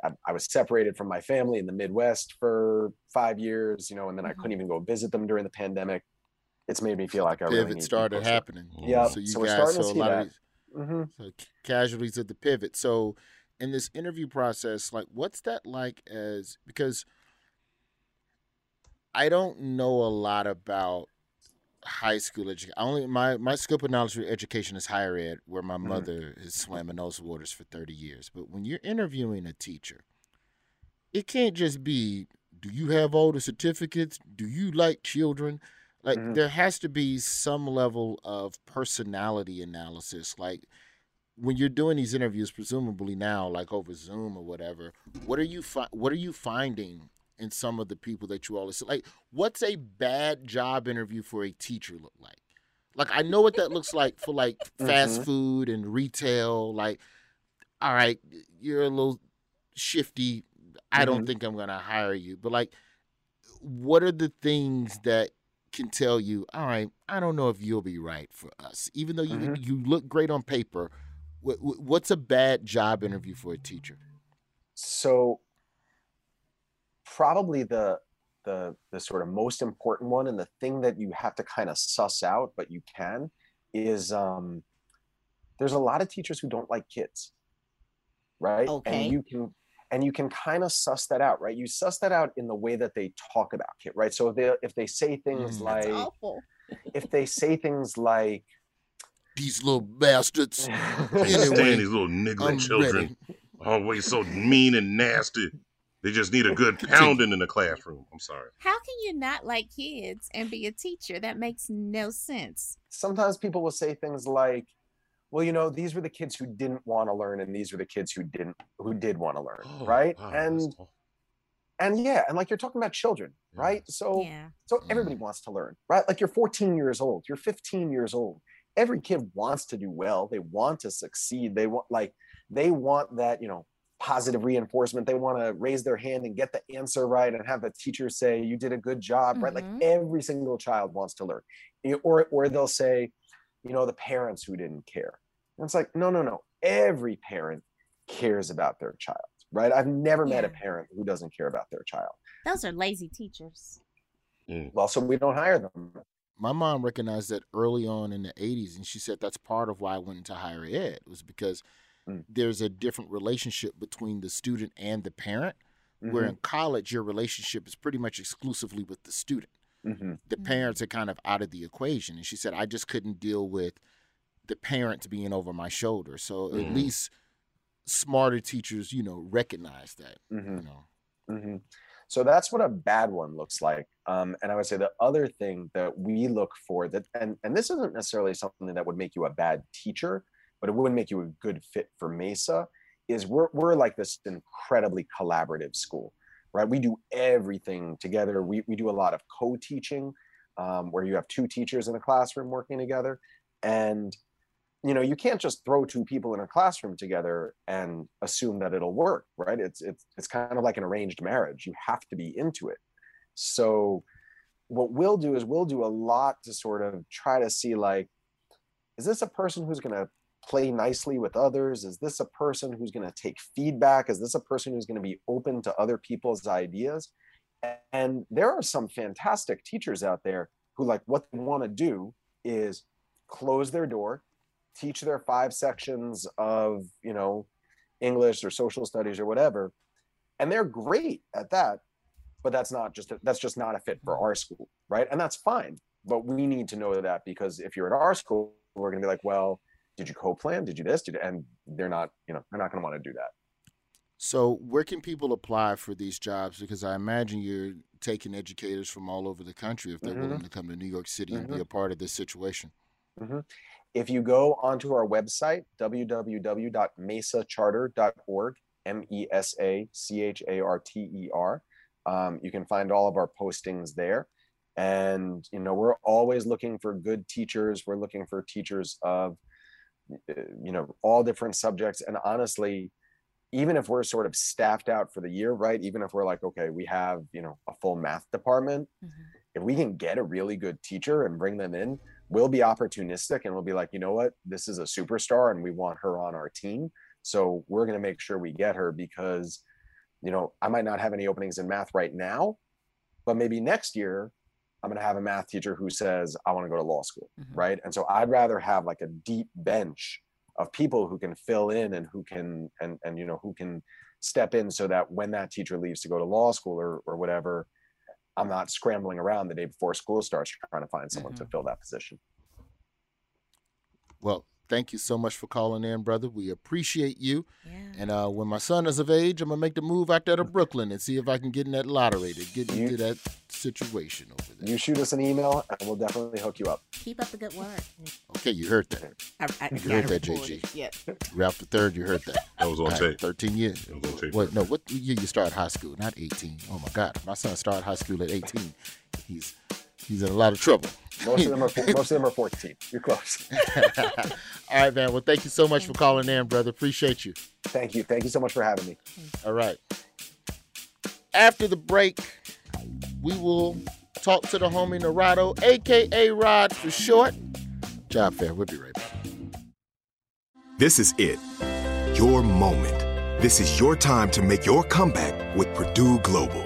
I, I was separated from my family in the Midwest for five years, you know, and then I couldn't even go visit them during the pandemic. It's made me feel like I really Pivot need started happening. Yeah, So you so guys so a lot that. of these Mhm. so casualties of the pivot. So in this interview process, like what's that like as because I don't know a lot about high school education. Only my my scope of knowledge for education is higher ed, where my Mhm. mother has swam in those waters for thirty years. But when you're interviewing a teacher, it can't just be, do you have all the certificates? Do you like children? Like Mhm. there has to be some level of personality analysis. Like when you're doing these interviews, presumably now, like over Zoom or whatever, what are you fi- what are you finding in some of the people that you all listen? Like, what's a bad job interview for a teacher look like? Like I know what that looks like for like (laughs) fast Mhm. food and retail. Like, all right, you're a little shifty. I don't Mhm. think I'm gonna hire you. But like, what are the things that can tell you, all right, I don't know if you'll be right for us, even though you Mhm. you look great on paper. What, what's a bad job interview for a teacher? so probably the the the sort of most important one and the thing that you have to kind of suss out but you can is um there's a lot of teachers who don't like kids right Okay. and you can and you can kind of suss that out right you suss that out in the way that they talk about kid right so if they if they say things Mm. That's like awful. if they say things like These little bastards. Can't (laughs) Anyway, stand these little niggling I'm children. Always so mean and nasty. They just need a good (laughs) pounding in the classroom. I'm sorry. How can you not like kids and be a teacher? That makes no sense. sometimes people will say things like well you know these were the kids who didn't want to learn and these were the kids who didn't who did want to learn Oh, right wow, and and yeah and like you're talking about children Yeah. right so Yeah. so mm. everybody wants to learn right like you're 14 years old you're 15 years old every kid wants to do well they want to succeed they want like they want that you know positive reinforcement. They want to raise their hand and get the answer right and have the teacher say you did a good job right? Like Mhm. every single child wants to learn. Or or they'll say you know the parents who didn't care. And it's like no no no. Every parent cares about their child right? I've never met a parent who doesn't care about their child. Those are lazy teachers. well so we don't hire them. My mom recognized that early on in the 80s and she said that's part of why i went into higher ed was because Mm. there's a different relationship between the student and the parent where Mhm. in college your relationship is pretty much exclusively with the student Mhm. the parents are kind of out of the equation and she said i just couldn't deal with the parents being over my shoulder so at Mhm. least smarter teachers you know recognize that Mhm. you know hmm So that's what a bad one looks like. Um, and I would say the other thing that we look for that, and, and this isn't necessarily something that would make you a bad teacher, but it wouldn't make you a good fit for Mesa, is we're, we're like this incredibly collaborative school, right? We do everything together. We, we do a lot of co-teaching um, where you have two teachers in a classroom working together. And you know you can't just throw two people in a classroom together and assume that it'll work right it's it's it's kind of like an arranged marriage you have to be into it so what we'll do is we'll do a lot to sort of try to see like is this a person who's going to play nicely with others? Is this a person who's going to take feedback? Is this a person who's going to be open to other people's ideas? And there are some fantastic teachers out there who like what they want to do is close their door teach their five sections of you know english or social studies or whatever and they're great at that but that's not just a, that's just not a fit for our school right? And that's fine but we need to know that because if you're at our school we're going to be like well did you co-plan did you this did you, and they're not you know they're not going to want to do that so where can people apply for these jobs because i imagine you're taking educators from all over the country if they're mm-hmm. willing to come to new york city mm-hmm. and be mm-hmm. a part of this situation mm-hmm. If you go onto our website, www.mesacharter.org, M E S A C H A R T E R, um, you can find all of our postings there. And, you know, we're always looking for good teachers. We're looking for teachers of, you know, all different subjects. And honestly, even if we're sort of staffed out for the year, right? Even if we're like, okay, we have, you know, a full math department, mm-hmm. if we can get a really good teacher and bring them in, we'll be opportunistic and we'll be like, you know what, this is a superstar and we want her on our team. So we're going to make sure we get her because, you know, I might not have any openings in math right now, but maybe next year I'm going to have a math teacher who says, I want to go to law school. Mm-hmm. Right. And so I'd rather have like a deep bench of people who can fill in and who can, and, and, you know, who can step in so that when that teacher leaves to go to law school or, or whatever, I'm not scrambling around the day before school starts trying to find someone mm-hmm. to fill that position. Well, thank you so much for calling in, brother. We appreciate you. Yeah. And uh, when my son is of age, I'm gonna make the move out there to Brooklyn and see if I can get in that lottery to get you, into that situation over there. You shoot us an email, and we'll definitely hook you up. Keep up the good work. Okay, you heard that. I, I, you heard that, JG. Yep. Ralph the third, you heard that. That was on right, tape. Thirteen years. It was on tape. What? No, what year you started high school? Not eighteen. Oh my God, my son started high school at eighteen. He's he's in a lot of trouble. Most of them are (laughs) most of them are 14. You're close. (laughs) All right, man. Well, thank you so much for calling in, brother. Appreciate you. Thank you. Thank you so much for having me. All right. After the break, we will talk to the homie Narado, aka Rod for short. Job fair. We'll be right back. This is it. Your moment. This is your time to make your comeback with Purdue Global.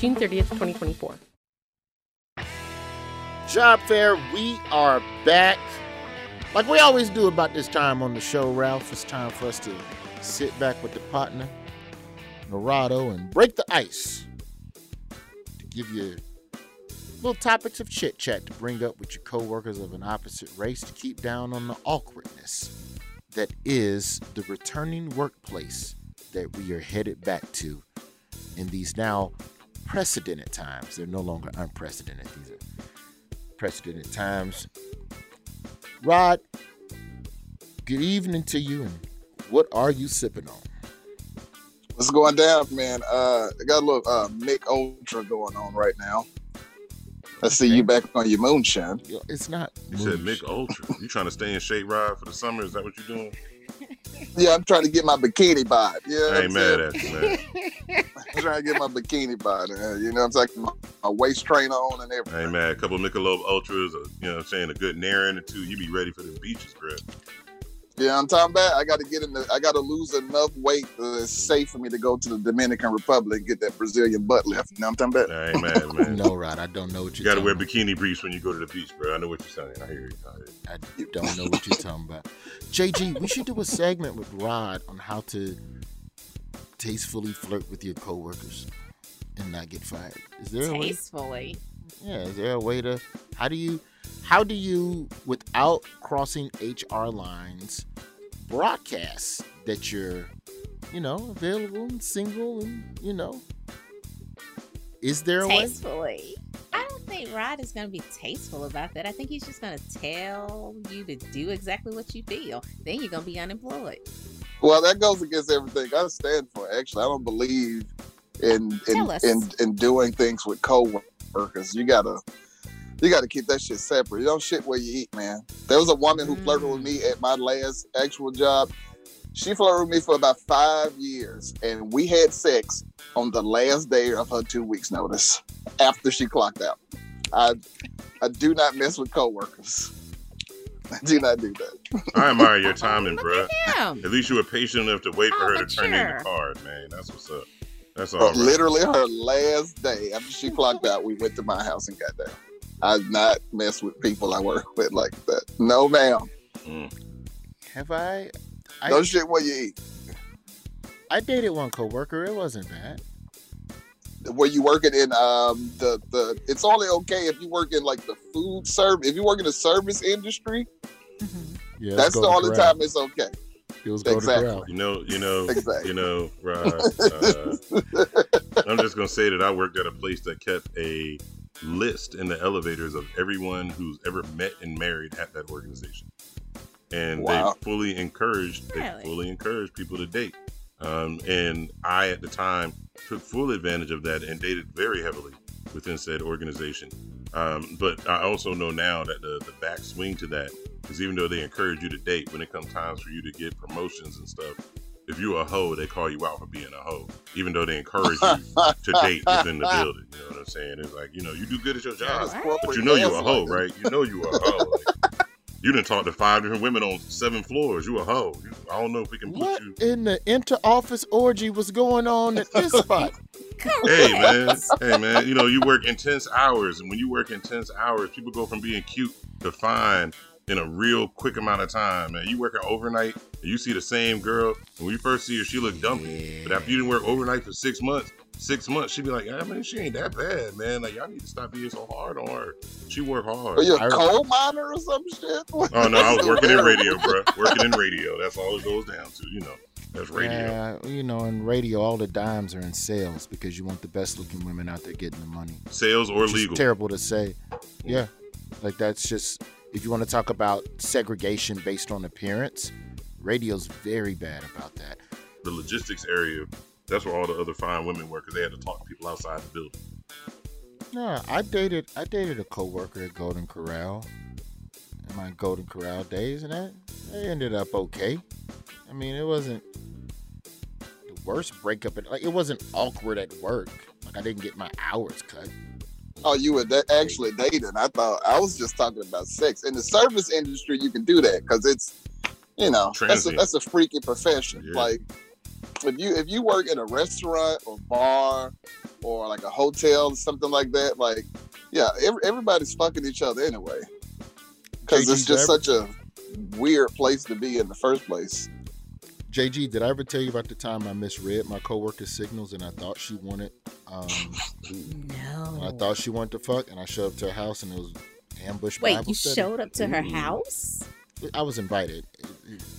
June 30th, 2024. Job fair, we are back. Like we always do about this time on the show, Ralph, it's time for us to sit back with the partner, Narado, and break the ice to give you little topics of chit chat to bring up with your coworkers of an opposite race to keep down on the awkwardness that is the returning workplace that we are headed back to in these now precedented times. They're no longer unprecedented. These are precedented times. Rod, good evening to you, and what are you sipping on? What's going down, man? Uh, I got a little uh, Mich Ultra going on right now. I see you back on your moonshine. It's not. You said Mich Ultra. You trying to stay in shape, Rod, for the summer? Is that what you're doing? Yeah, I'm trying to get my bikini bod. Yeah, I ain't mad at you, man. I'm trying to get my bikini bod. You know, what I'm taking (laughs) my, waist trainer on and everything. I ain't mad. A couple of Michelob Ultras, or, you know what I'm saying? A good Naren or two. You be ready for the beaches, bro. Yeah, I'm talking about. I got to get in the. I got to lose enough weight that it's safe for me to go to the Dominican Republic and get that Brazilian butt lift. You know what I'm talking about? I ain't mad, man. no, Rod, I don't know what You you're got to wear talking bikini briefs when you go to the beach, bro. I know what you're saying. I hear you. I hear you. I don't know what you're talking about. JG, we should do a segment with Rod on how to tastefully flirt with your coworkers and not get fired. Is there a way? Tastefully. Yeah, is there a way to how do you how do you without crossing HR lines broadcast that you're you know available and single and you know is there a way? Tastefully. I don't think Rod is going to be tasteful about that. I think he's just going to tell you to do exactly what you feel. Then you're going to be unemployed. Well, that goes against everything I stand for. Actually, I don't believe in in in, in doing things with coworkers. You gotta you gotta keep that shit separate. You don't shit where you eat, man. There was a woman who flirted with me at my last actual job. She flirted with me for about five years, and we had sex on the last day of her two weeks notice after she clocked out. I I do not mess with coworkers. (laughs) I do not do that. I admire your timing, bro. him. At least you were patient enough to wait for Oh, her to turn in the card, man. That's what's up. That's all right. literally her last day after she clocked out, we went to my house and got down. I do not mess with people I work with like that. No, ma'am. Mm. Have I? I No shit what you eat. I dated one coworker. It wasn't bad. Were you working in um the the it's only okay if you work in like the food service if you work in the service industry, Yeah, that's the only time it's okay. It was go to Exactly. You know, you know, Exactly. you know, (laughs) Rod. Uh, I'm just gonna say that I worked at a place that kept a list in the elevators of everyone who's ever met and married at that organization, and Wow. they fully encouraged, they fully encouraged people to date. Um, and I, at the time, took full advantage of that and dated very heavily within said organization. Um, but I also know now that the the back swing to that is even though they encourage you to date, when it comes times for you to get promotions and stuff, if you're a hoe, they call you out for being a hoe, even though they encourage you to (laughs) date within the building. You know what I'm saying? It's like you know you do good at your job, but you know you're a hoe, right? You know you're a hoe. Like, you didn't talk to five different women on seven floors. You a hoe. You, I don't know if we can put What you. in the inter-office orgy was going on at this (laughs) spot? Hey man, hey man, you know you work intense hours, and when you work intense hours, people go from being cute to fine in a real quick amount of time. Man, you working overnight, and you see the same girl. When you first see her, she looked dumpy, but after you didn't work overnight for six months, six months, she'd be like, "I mean, she ain't that bad, man. Like y'all need to stop being so hard on her. She work hard." Are you a coal miner or some shit? (laughs) Oh no, I was working in radio, bro. Working in radio. That's all it goes down to. You know, that's radio. Yeah, you know, in radio, all the dimes are in sales because you want the best looking women out there getting the money. Sales or Which is legal. terrible to say. Yeah, like that's just if you want to talk about segregation based on appearance, radio's very bad about that. the logistics area. That's where all the other fine women were because they had to talk to people outside the building. No, I dated I dated a coworker at Golden Corral in my Golden Corral days, and that it ended up okay. I mean, it wasn't the worst breakup. In, like, it wasn't awkward at work. Like, I didn't get my hours cut. Oh, you were da- actually dating. I thought I was just talking about sex. In the service industry, you can do that because it's, you know, that's a, Transient. that's a freaky profession. Yeah. Like, if you if you work in a restaurant or bar or like a hotel or something like that, like, yeah, every, everybody's fucking each other anyway. Because it's just such a weird place to be in the first place. JG, did I ever tell you about the time I misread my coworker's signals and I thought she wanted um No. I thought she wanted to fuck and I showed up to her house and it was ambush Wait, Bible you study. showed up to her Ooh. house? I was invited.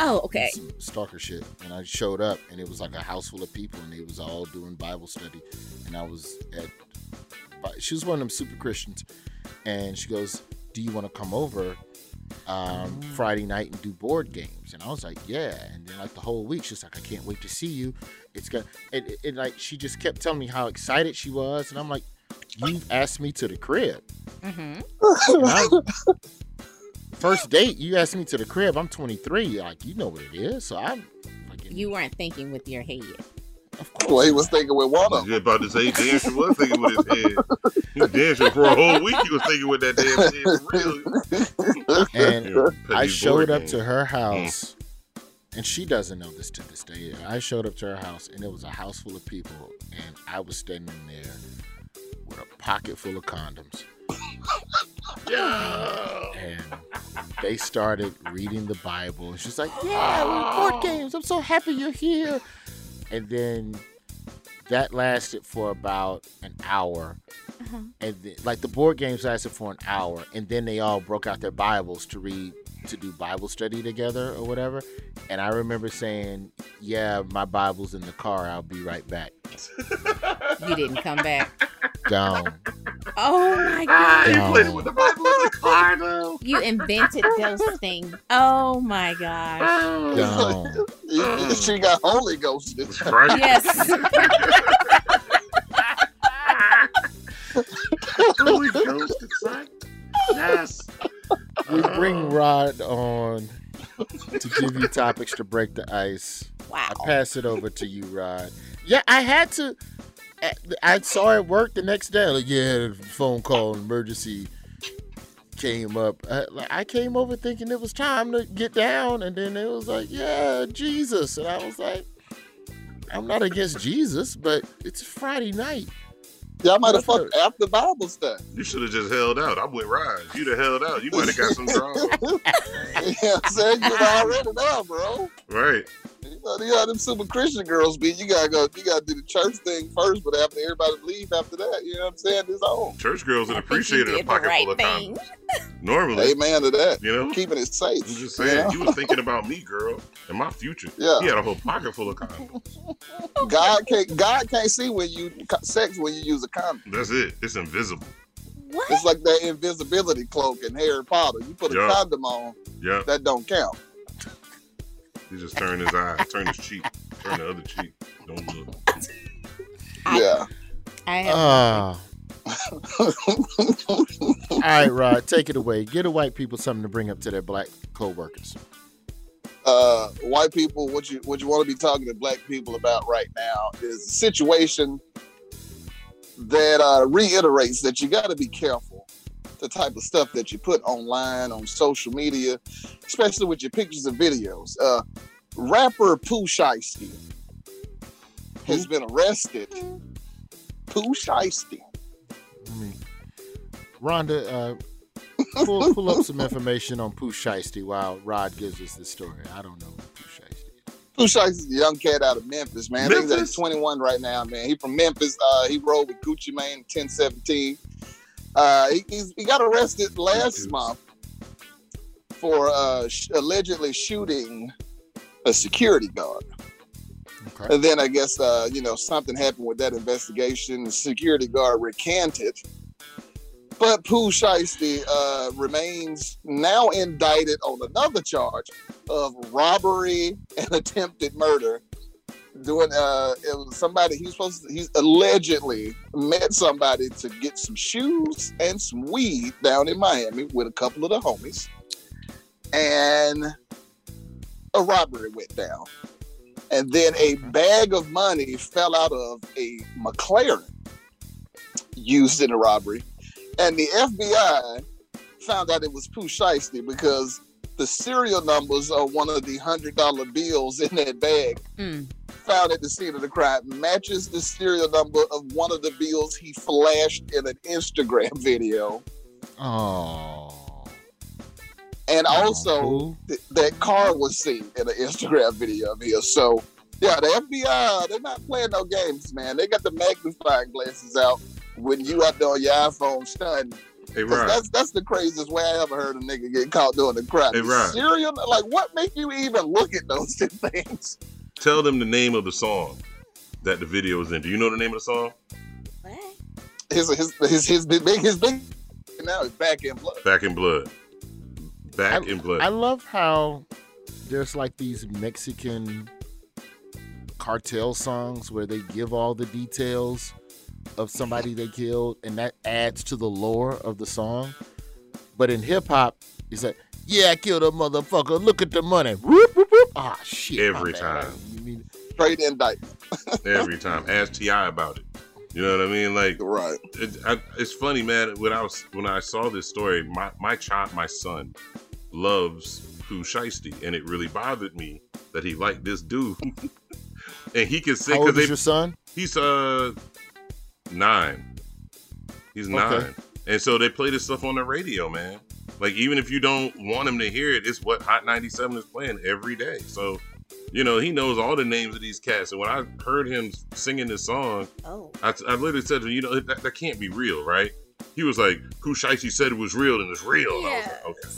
Oh, okay. Some stalker shit. And I showed up and it was like a house full of people and they was all doing Bible study. And I was at Bi- she was one of them super Christians. And she goes, Do you want to come over um, Friday night and do board games? And I was like, Yeah. And then like the whole week, she's like, I can't wait to see you. It's gonna and, and, and like she just kept telling me how excited she was, and I'm like, You've asked me to the crib. Mm-hmm. (laughs) (laughs) And I- First date, you asked me to the crib. I'm 23. Like, you know what it is. So I'm You weren't thinking with your head. Of course. Well, he was thinking with one I of was just about to say, Dan sure was thinking with his head. He was Dan sure for a whole week. He was thinking with that damn head for real. and Yeah, I showed up games. to her mm. house, and she doesn't know this to this day. I showed up to her house, and it was a house full of people, and I was standing there with a pocket full of condoms. And they started reading the Bible. And she's like, Yeah, ah. we're board games. I'm so happy you're here. And then that lasted for about an hour. Uh-huh. And then, like the board games lasted for an hour, and then they all broke out their Bibles to read to do Bible study together or whatever. And I remember saying, "Yeah, my Bible's in the car. I'll be right back." You didn't come back. Gone. Oh my Ah, god. you played with the Bible in the car, though. You invented those things. Oh my gosh. Gone. (laughs) You- she got Holy Ghost. Right? Yes. (laughs) Holy Ghost, it's like, yes. We bring Rod on to give you topics to break the ice. Wow. I pass it over to you, Rod. Yeah, I had to. I- I saw it work the next day. Like, yeah, the phone call, emergency came up. I, like, I came over thinking it was time to get down, and then it was like, yeah, Jesus. And I was like, I'm not against Jesus, but it's Friday night. Y'all might have fucked after Bible study. You should have just held out. I'm with Ryan. You'd have held out. You might have got some (laughs) drama. you know what I'm saying? You're already there, bro. Right. You know, you know them super Christian girls be you gotta go you gotta do the church thing first, but after everybody leave after that, you know what I'm saying? It's on. Church girls would appreciate it a pocket right full of thing. condoms. (laughs) Normally, Amen to that. you know, Keeping it safe. I'm just you saying, know? you were thinking about me, girl, and my future. (laughs) Yeah. He had a whole pocket full of condoms. (laughs) God can't God can't see when you sex when you use a condom. That's it. It's invisible. What? It's like that invisibility cloak in Harry Potter. You put a Yeah. condom on, Yeah. that don't count. He just turned his eye, turned his cheek, turn the other cheek. Don't look. Yeah. I have Ah, right, Rod, take it away. Get the white people something to bring up to their black co-workers. uh, white people, what you what you want to be talking to black people about right now is a situation that uh, reiterates that you got to be careful the type of stuff that you put online on social media, especially with your pictures and videos. Uh, rapper Pooh Shiesty has been arrested. Pooh Shiesty. I mean, Rhonda, uh, pull, pull up some information on Pooh Shiesty while Rod gives us the story. I don't know Pooh Shiesty. Pooh Shiesty is a young cat out of Memphis, man. I think He's Memphis? like 21 right now, man. He from Memphis. Uh, he rode with Gucci Mane in 1017. Uh, he, he's, he got arrested (laughs) last month for uh, sh- allegedly shooting a security guard. And then I guess uh, you know something happened with that investigation. The security guard recanted, but Pooh Shiesty uh, remains now indicted on another charge of robbery and (laughs) attempted murder. Doing uh, it was somebody he was supposed to, he's allegedly met somebody to get some shoes and some weed down in Miami with a couple of the homies, and a robbery went down. And then a bag of money fell out of a McLaren used in the robbery, and the FBI found out it was Pooh Shiesty because the serial numbers of one of the hundred dollar bills in that bag found at the scene of the crime matches the serial number of one of the bills he flashed in an Instagram (laughs) video. Oh. And also, th- that car was seen in an Instagram (laughs) video of his. So, yeah, the FBI, they're not playing no games, man. They got the magnifying glasses out when you out there on your iPhone stunning. Hey, 'Cause Rod. That's that's the craziest way I ever heard a nigga get caught doing the crime. Hey, Rod. Serial, like what make you even look at those two (laughs) things? Tell them the name of the song that the video is in. Do you know the name of the song? His his his his big his big now is back in blood. Back in Blood. Back in Blood. I love how there's like these Mexican cartel songs where they give all the details of somebody they killed, and that adds to the lore of the song. But in hip hop, it's like, yeah, I killed a motherfucker. Look at the money. Whoop, whoop, whoop. Ah, shit. my Every bad. time. You mean Straight indictment. (laughs) Every time. Ask T.I. about it. You know what I mean? Like, right? It, I, it's funny, man. When I was when I saw this story, my my child, my son, loves Pooh Shiesty, and it really bothered me that he liked this dude. (laughs) and he can sing How old because is your son? He's uh nine. He's Okay. nine, and so they play this stuff on the radio, man. Like even if you don't want him to hear it, it's what Hot 97 is playing every day. So, you know, he knows all the names of these cats. And when I heard him singing this song, oh. I, I literally said to him, you know, that, that can't be real, right? He was like, Pooh Shiesty said it was real and it's real. And I was like, okay.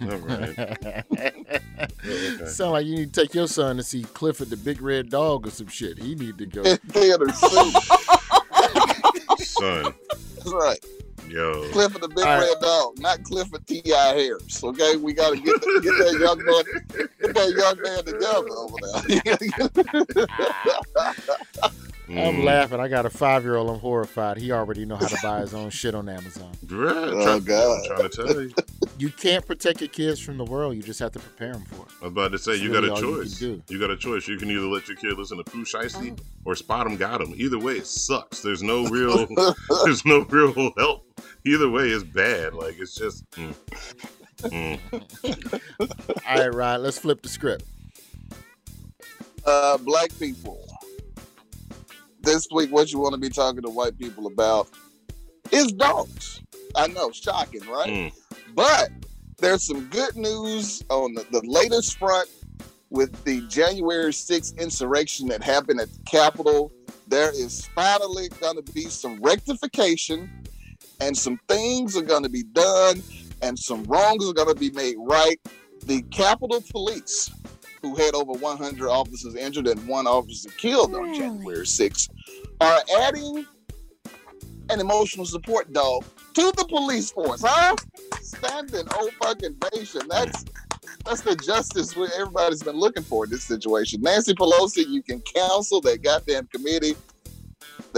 All right. (laughs) Okay. Sound like you need to take your son to see Clifford the Big Red Dog or some shit. He need to go. (laughs) Theater. Son, That's right. Yo. Clifford the Big All right. Red Dog, not Clifford T.I. Harris. Okay, we got to get the, get that young man, get that young man together over there. (laughs) Mm. I'm laughing. I got a five year old. I'm horrified. He already know how to buy his own shit on Amazon. (laughs) Oh, God. I'm trying to tell you. You can't protect your kids from the world. You just have to prepare them for it. I was about to say That's you really got a all you choice. You, got a choice. You can either let your kid listen to Pooh Shiesty or Spotemgottem. Either way, it sucks. There's no (laughs) real, there's no real help. Either way, is bad. Like it's just. mm. Mm. All right, Rod. Let's flip the script. uh, black people. This week, what you want to be talking to white people about is dogs. I know, shocking, right? Mm. But there's some good news on the, the latest front with the January 6th insurrection that happened at the Capitol. There is finally going to be some rectification and some things are going to be done and some wrongs are going to be made right. The Capitol Police, who had over 100 officers injured and one officer killed on January 6th, are adding an emotional support dog to the police force, huh? Standing old fucking nation. That's that's the justice we- everybody's been looking for in this situation. Nancy Pelosi, you can counsel that goddamn committee.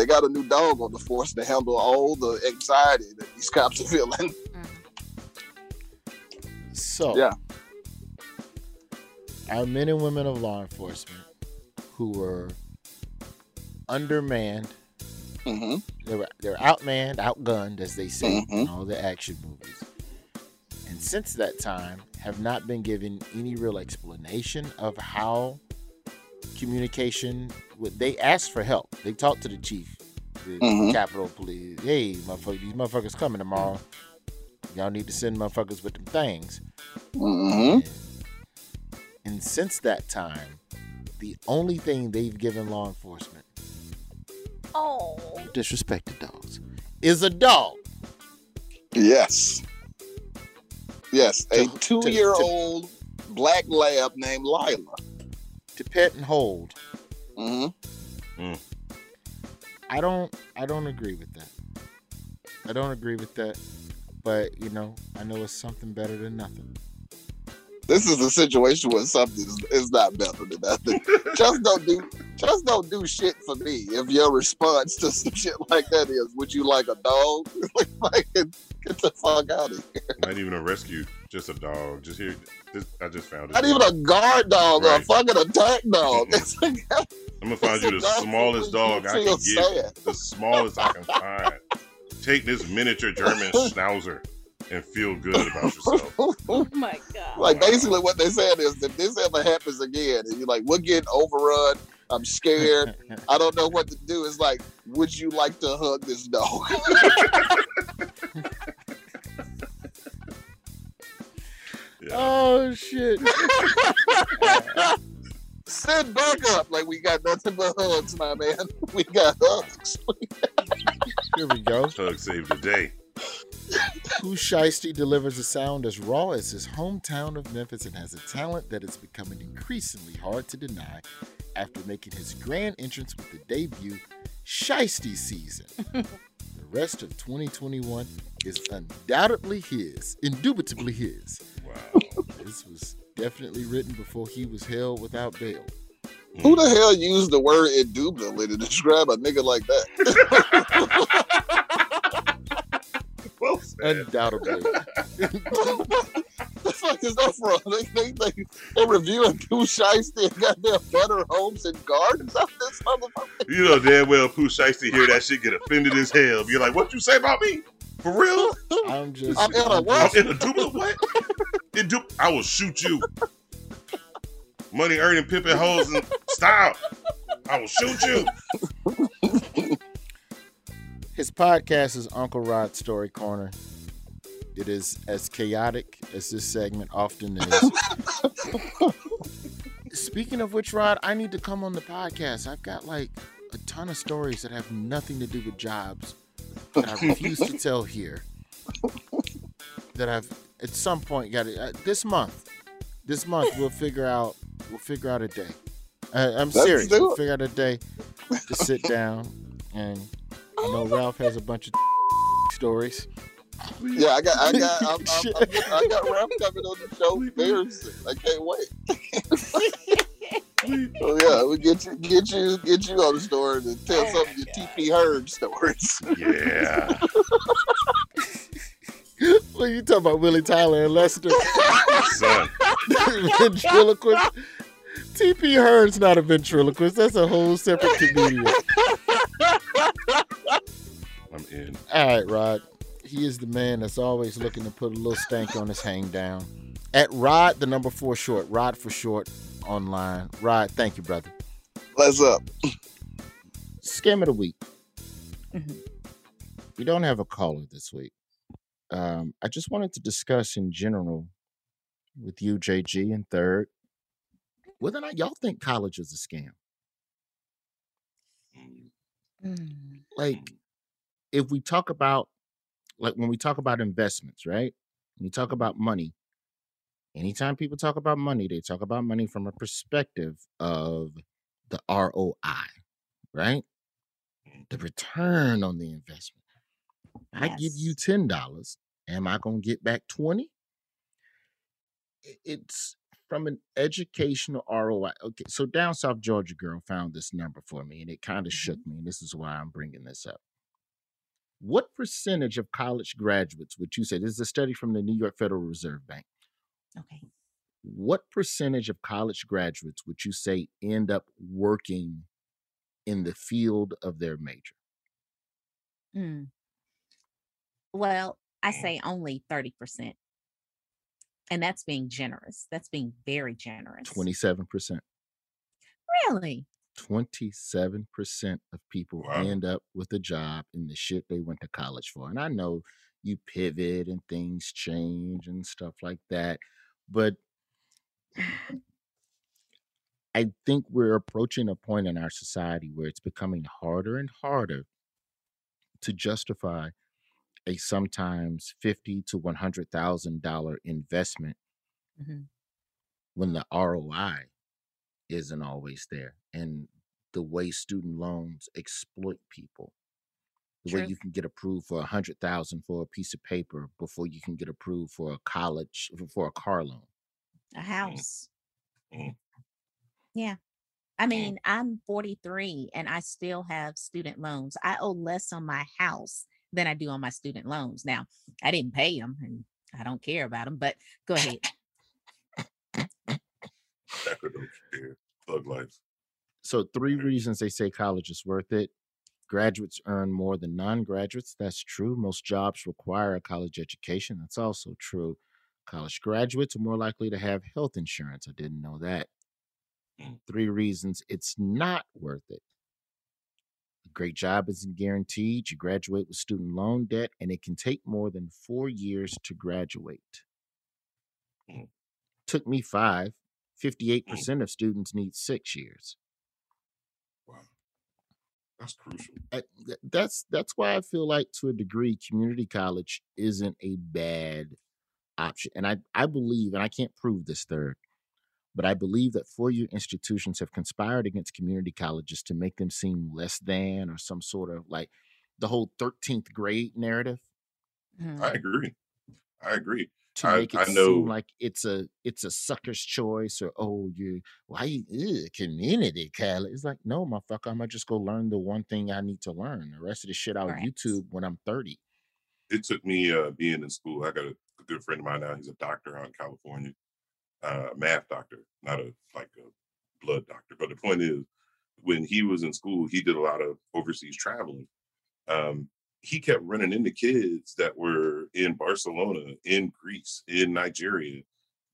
They got a new dog on the force to handle all the anxiety that these (laughs) cops are feeling. So, Yeah. our men and women of law enforcement who were undermanned, Mm-hmm. they were they're outmanned, outgunned, as they say in Mhm. all the action movies. And since that time, have not been given any real explanation of how communication. With, they asked for help. They talked to the chief, the Mhm. Capitol Police. Hey, motherfucker, these motherfuckers coming tomorrow. Y'all need to send motherfuckers with them things. Mm-hmm. And since that time, the only thing they've given law enforcement, Oh. disrespected dogs, is a dog. Yes. Yes, a To- to- two-year-old black lab named Lila. To pet and hold. Mm-hmm. I don't I don't agree with that. I don't agree with that. But you know, I know it's something better than nothing. This is a situation where something is, is not better than nothing. just don't do just don't do shit for me. If your response to some shit like that is, would you like a dog? (laughs) like, get, get the fuck out of here. Not even a rescue, just a dog. Just here, this, I just found it. Not even a guard dog or a Right. fucking attack dog. (laughs) (laughs) I'm gonna find you the smallest dog I can feel get, sad. the smallest I can find. Take this miniature German Schnauzer and feel good about yourself. (laughs) (laughs) Oh my god. like basically what they said is if this ever happens again and you're like, we're getting overrun, I'm scared, I don't know what to do. It's like, would you like to hug this dog? (laughs) Oh shit. Sit back up. Like we got nothing but hugs, my man. We got hugs. Here we go. Hug saved the day. Pooh Shiesty delivers a sound as raw as his hometown of Memphis and has a talent that is becoming increasingly hard to deny after making his grand entrance with the debut Shiesty season. (laughs) the rest of 2021 is undoubtedly his, indubitably his. Wow. This was definitely written before he was held without bail. Who the hell used the word indubitably to describe a nigga like that? (laughs) Well. Undoubtedly. (laughs) the fuck is that from? They, they, they, they're reviewing Pooh Shiesty and goddamn Better Homes and Gardens out this motherfucker. You know damn well Pooh Shiesty hear that shit get offended as hell. Be like, what you say about me? For real? I'm just. I'm in a I'm what? in a duplicate what? In du- I will shoot you. Money earning pimping hoes and style. I will shoot you. His podcast is Uncle Rod's Story Corner. It is as chaotic as this segment often is. (laughs) Speaking of which, Rod, I need to come on the podcast. I've got like a ton of stories that have nothing to do with jobs that I refuse to tell here. That I've at some point got it uh, this month. This month we'll figure out we'll figure out a day. Uh, I'm Let's serious. We'll figure out a day to sit down and I know Ralph has a bunch of (laughs) stories. Yeah, I got, I got, I'm, I'm, Shit. I'm, I got Ralph coming on the show very soon. I can't wait. so (laughs) oh, yeah, we get you, get you, get you on the story and tell some of your TP Heard stories. Yeah. (laughs) What you talking about, Willie Tyler and Lester? Son. ventriloquist. TP Hearn's not a ventriloquist. That's a whole separate comedian. I'm in. All right, Rod. He is the man that's always looking to put a little stank on his hang down. At Rod, the number four short. Rod for short online. Rod, thank you, brother. What's up? Scam of the week. Mhm. We don't have a caller this week. Um, I just wanted to discuss in general with you, JG, and third, whether or not y'all think college is a scam. Mm. Like, if we talk about, like, when we talk about investments, right? When you talk about money, anytime people talk about money, they talk about money from a perspective of the ROI, right? The return on the investment. I give you ten dollars. Am I gonna get back twenty? It's from an educational ROI. Okay, so down South Georgia girl found this number for me, and it kind of shook mm-hmm. me. And this is why I'm bringing this up. What percentage of college graduates would you say? This is a study from the New York Federal Reserve Bank. Okay. What percentage of college graduates would you say end up working in the field of their major? Mm. Well, I say only 30%. And that's being generous. That's being very generous. 27%. Really? 27% of people Wow. end up with a job in the shit they went to college for. And I know you pivot and things change and stuff like that. But I think we're approaching a point in our society where it's becoming harder and harder to justify a sometimes fifty to one hundred thousand dollar investment Mhm. when the ROI isn't always there, and the way student loans exploit people, the way you can get approved for a hundred thousand for a piece of paper before you can get approved for a college for a car loan. A house. Mm. Yeah. I mean, I'm 43 and I still have student loans. I owe less on my house than I do on my student loans. Now, I didn't pay them and I don't care about them, but go ahead. (laughs) Packer don't care. Thug life. So three mm-hmm. reasons they say college is worth it. Graduates earn more than non-graduates. That's true. Most jobs require a college education. That's also true. College graduates are more likely to have health insurance. I didn't know that. Mm. Three reasons it's not worth it. A great job isn't guaranteed. You graduate with student loan debt, and it can take more than four years to graduate. Mm. Took me five. 58% mm. of students need six years. That's crucial. I- that's that's why I feel like to a degree community college isn't a bad option. And I I believe and I can't prove this third, but I believe that four-year institutions have conspired against community colleges to make them seem less than or some sort of like the whole 13th grade narrative Mhm. I agree. I agree. To I, make it seem like it's a it's a sucker's choice or oh you why you community college. It's like no motherfucker, I'm gonna just go learn the one thing I need to learn. The rest of the shit I'll YouTube when I'm 30. it took me uh, being in school. I got a, a good friend of mine now. He's a doctor out in California, uh, math doctor, not a like a blood doctor. But the point is, when he was in school, he did a lot of overseas traveling. Um, he kept running into kids that were in Barcelona, in Greece, in Nigeria.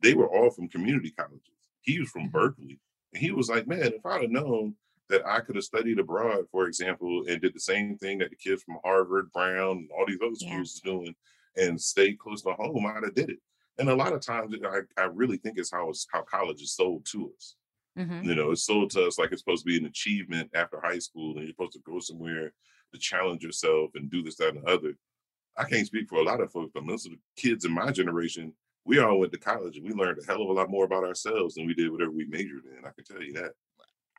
They were all from community colleges. He was from Berkeley, and he was like, "Man, if I'd have known that I could have studied abroad, for example, and did the same thing that the kids from Harvard, Brown, and all these other Yeah. schools is doing, and stayed close to home, I'd have did it." And a lot of times, I, I really think it's how it's how college is sold to us. Mhm. You know, it's sold to us like it's supposed to be an achievement after high school, and you're supposed to go somewhere to challenge yourself and do this, that, and the other. I can't speak for a lot of folks, but most of the kids in my generation, we all went to college and we learned a hell of a lot more about ourselves than we did whatever we majored in. I can tell you that.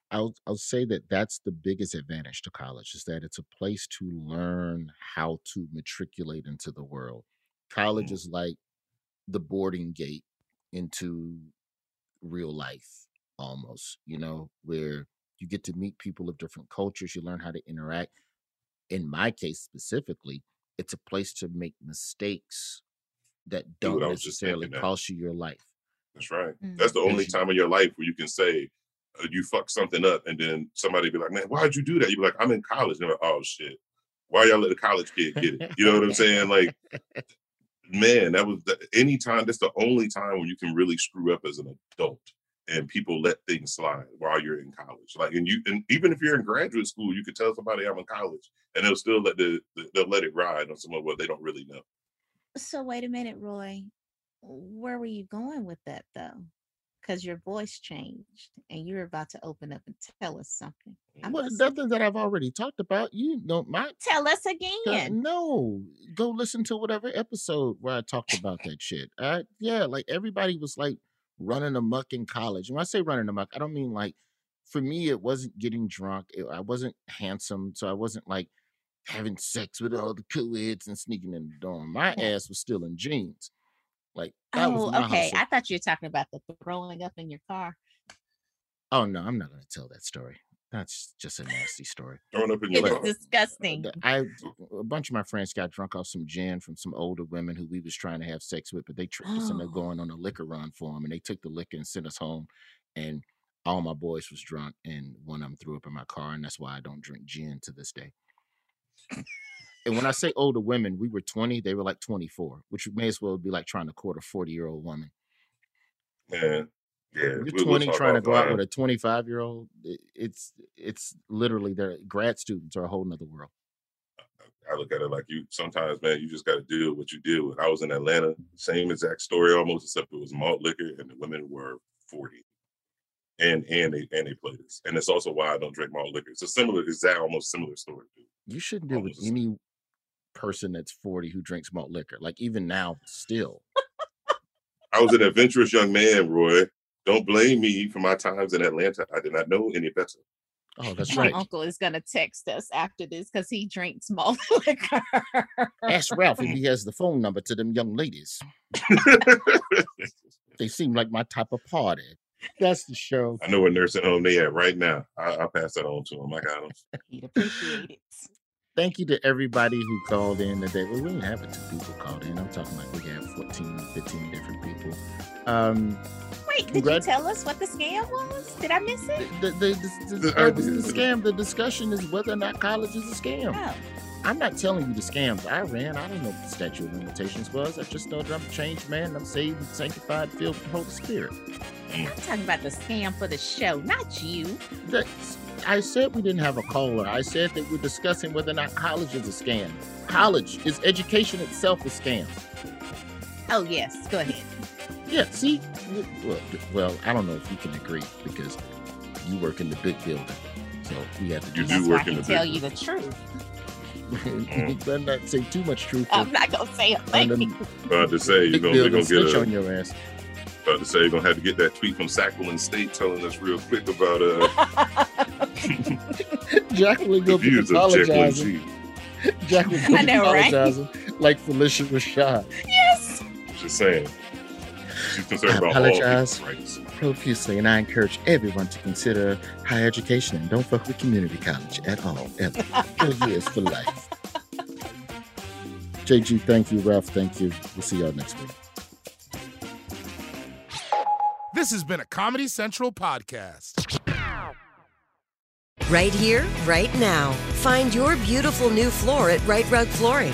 I'll I'll say that that's the biggest advantage to college is that it's a place to learn how to matriculate into the world. College mm. is like the boarding gate into real life almost, you know, where you get to meet people of different cultures, you learn how to interact. In my case specifically, it's a place to make mistakes that don't Dude, I was just necessarily thinking that. cost you your life. That's right. Mm. That's the only Because time in your life where you can say uh, you fuck something up, and then somebody be like, "Man, why'd you do that?" You be like, "I'm in college." And they're like, "Oh shit, why y'all let a college kid get it?" You know what I'm saying? Like, (laughs) man, that was the, any time. That's the only time when you can really screw up as an adult, and people let things slide while you're in college. Like, and you, and even if you're in graduate school, you could tell somebody I'm in college, and they'll still let the, the they'll let it ride on some of what they don't really know. So wait a minute, Roy. Where were you going with that though? Because your voice changed and you're about to open up and tell us something. I'm Well, listening. nothing that I've already talked about. You don't mind. Tell us again. no, go listen to whatever episode where I talked about that shit. I, yeah, like everybody was like running amok in college. And when I say running amok, I don't mean like for me, it wasn't getting drunk. It- I wasn't handsome, so I wasn't like having sex with all the co-eds and sneaking in the dorm. My Yeah. ass was still in jeans. Like that was Oh, okay. hustle. I thought you were talking about the throwing up in your car. Oh no, I'm not going to tell that story. That's just a nasty story. Throwing up in your is car. disgusting. I a bunch of my friends got drunk off some gin from some older women who we was trying to have sex with, but they tricked us into (gasps) going on a liquor run for them, and they took the liquor and sent us home. And all my boys was drunk, and one of them threw up in my car, and that's why I don't drink gin to this day. and when I say older women, we were 20, they were like 24, which may as well be like trying to court a 40 year old woman. Man, yeah. You're we- we'll 20 trying to go out with a 25 year old. It's it's literally their grad students are a whole nother world. I look at it like you sometimes, man, you just got to deal with what you deal with. I was in Atlanta, same exact story almost, except it was malt liquor and the women were 40. And and they and they played us. And it's also why I don't drink malt liquor. It's a similar, exact, almost similar story. Dude. You shouldn't deal with any person that's 40 who drinks malt liquor. Like even now, still. I was an adventurous young man, Roy. Don't blame me for my times in Atlanta. I did not know any better. Oh, that's My right. My uncle is gonna text us after this because he drinks malt (laughs) liquor. Ask Ralph if he has the phone number to them young ladies. (laughs) they seem like my type of party. That's the show. I know what nursing home they at right now. I, I'll pass that on to him. I got him. He'd appreciate it. Thank you to everybody who called in today. Well, we didn't have it two people called in. I'm talking like we have 14, 15 different people. Um, Wait, did you tell us what the scam was? Did I miss it? the, the, the, the, uh, the, the scam, the discussion is whether or not college is a scam. Oh. I'm not telling you the scams I ran. I don't know what the statute of limitations was. I just know that I'm a changed man. I'm saved, sanctified, filled with the Holy Spirit. I'm talking about the scam for the show, not you. That's, I said we didn't have a caller. I said that we're discussing whether or not college is a scam. College is education itself a scam. Oh yes, go ahead. Yeah, see, well, well, I don't know if you can agree because you work in the big building, so we have to. You do That's why I work in can the tell big you the truth. (laughs) you better not say too much truth. I'm not gonna say a thing. About to say you're gonna, gonna get snitch a, on your ass. about to say you're gonna have to get that tweet from Sacramento State telling us real quick about uh (laughs) (laughs) Jacqueline gonna be views apologizing. Jacqueline gonna be know, right? apologizing like Phylicia Rashad. Yes. Just saying. She's I concerned about apologize profusely, and I encourage everyone to consider higher education and don't fuck with community college at all, ever. (laughs) Four years for life. JG, thank you. Ralph, thank you. We'll see y'all next week. This has been a Comedy Central podcast. Right here, right now. Find your beautiful new floor at Rite Rug Flooring.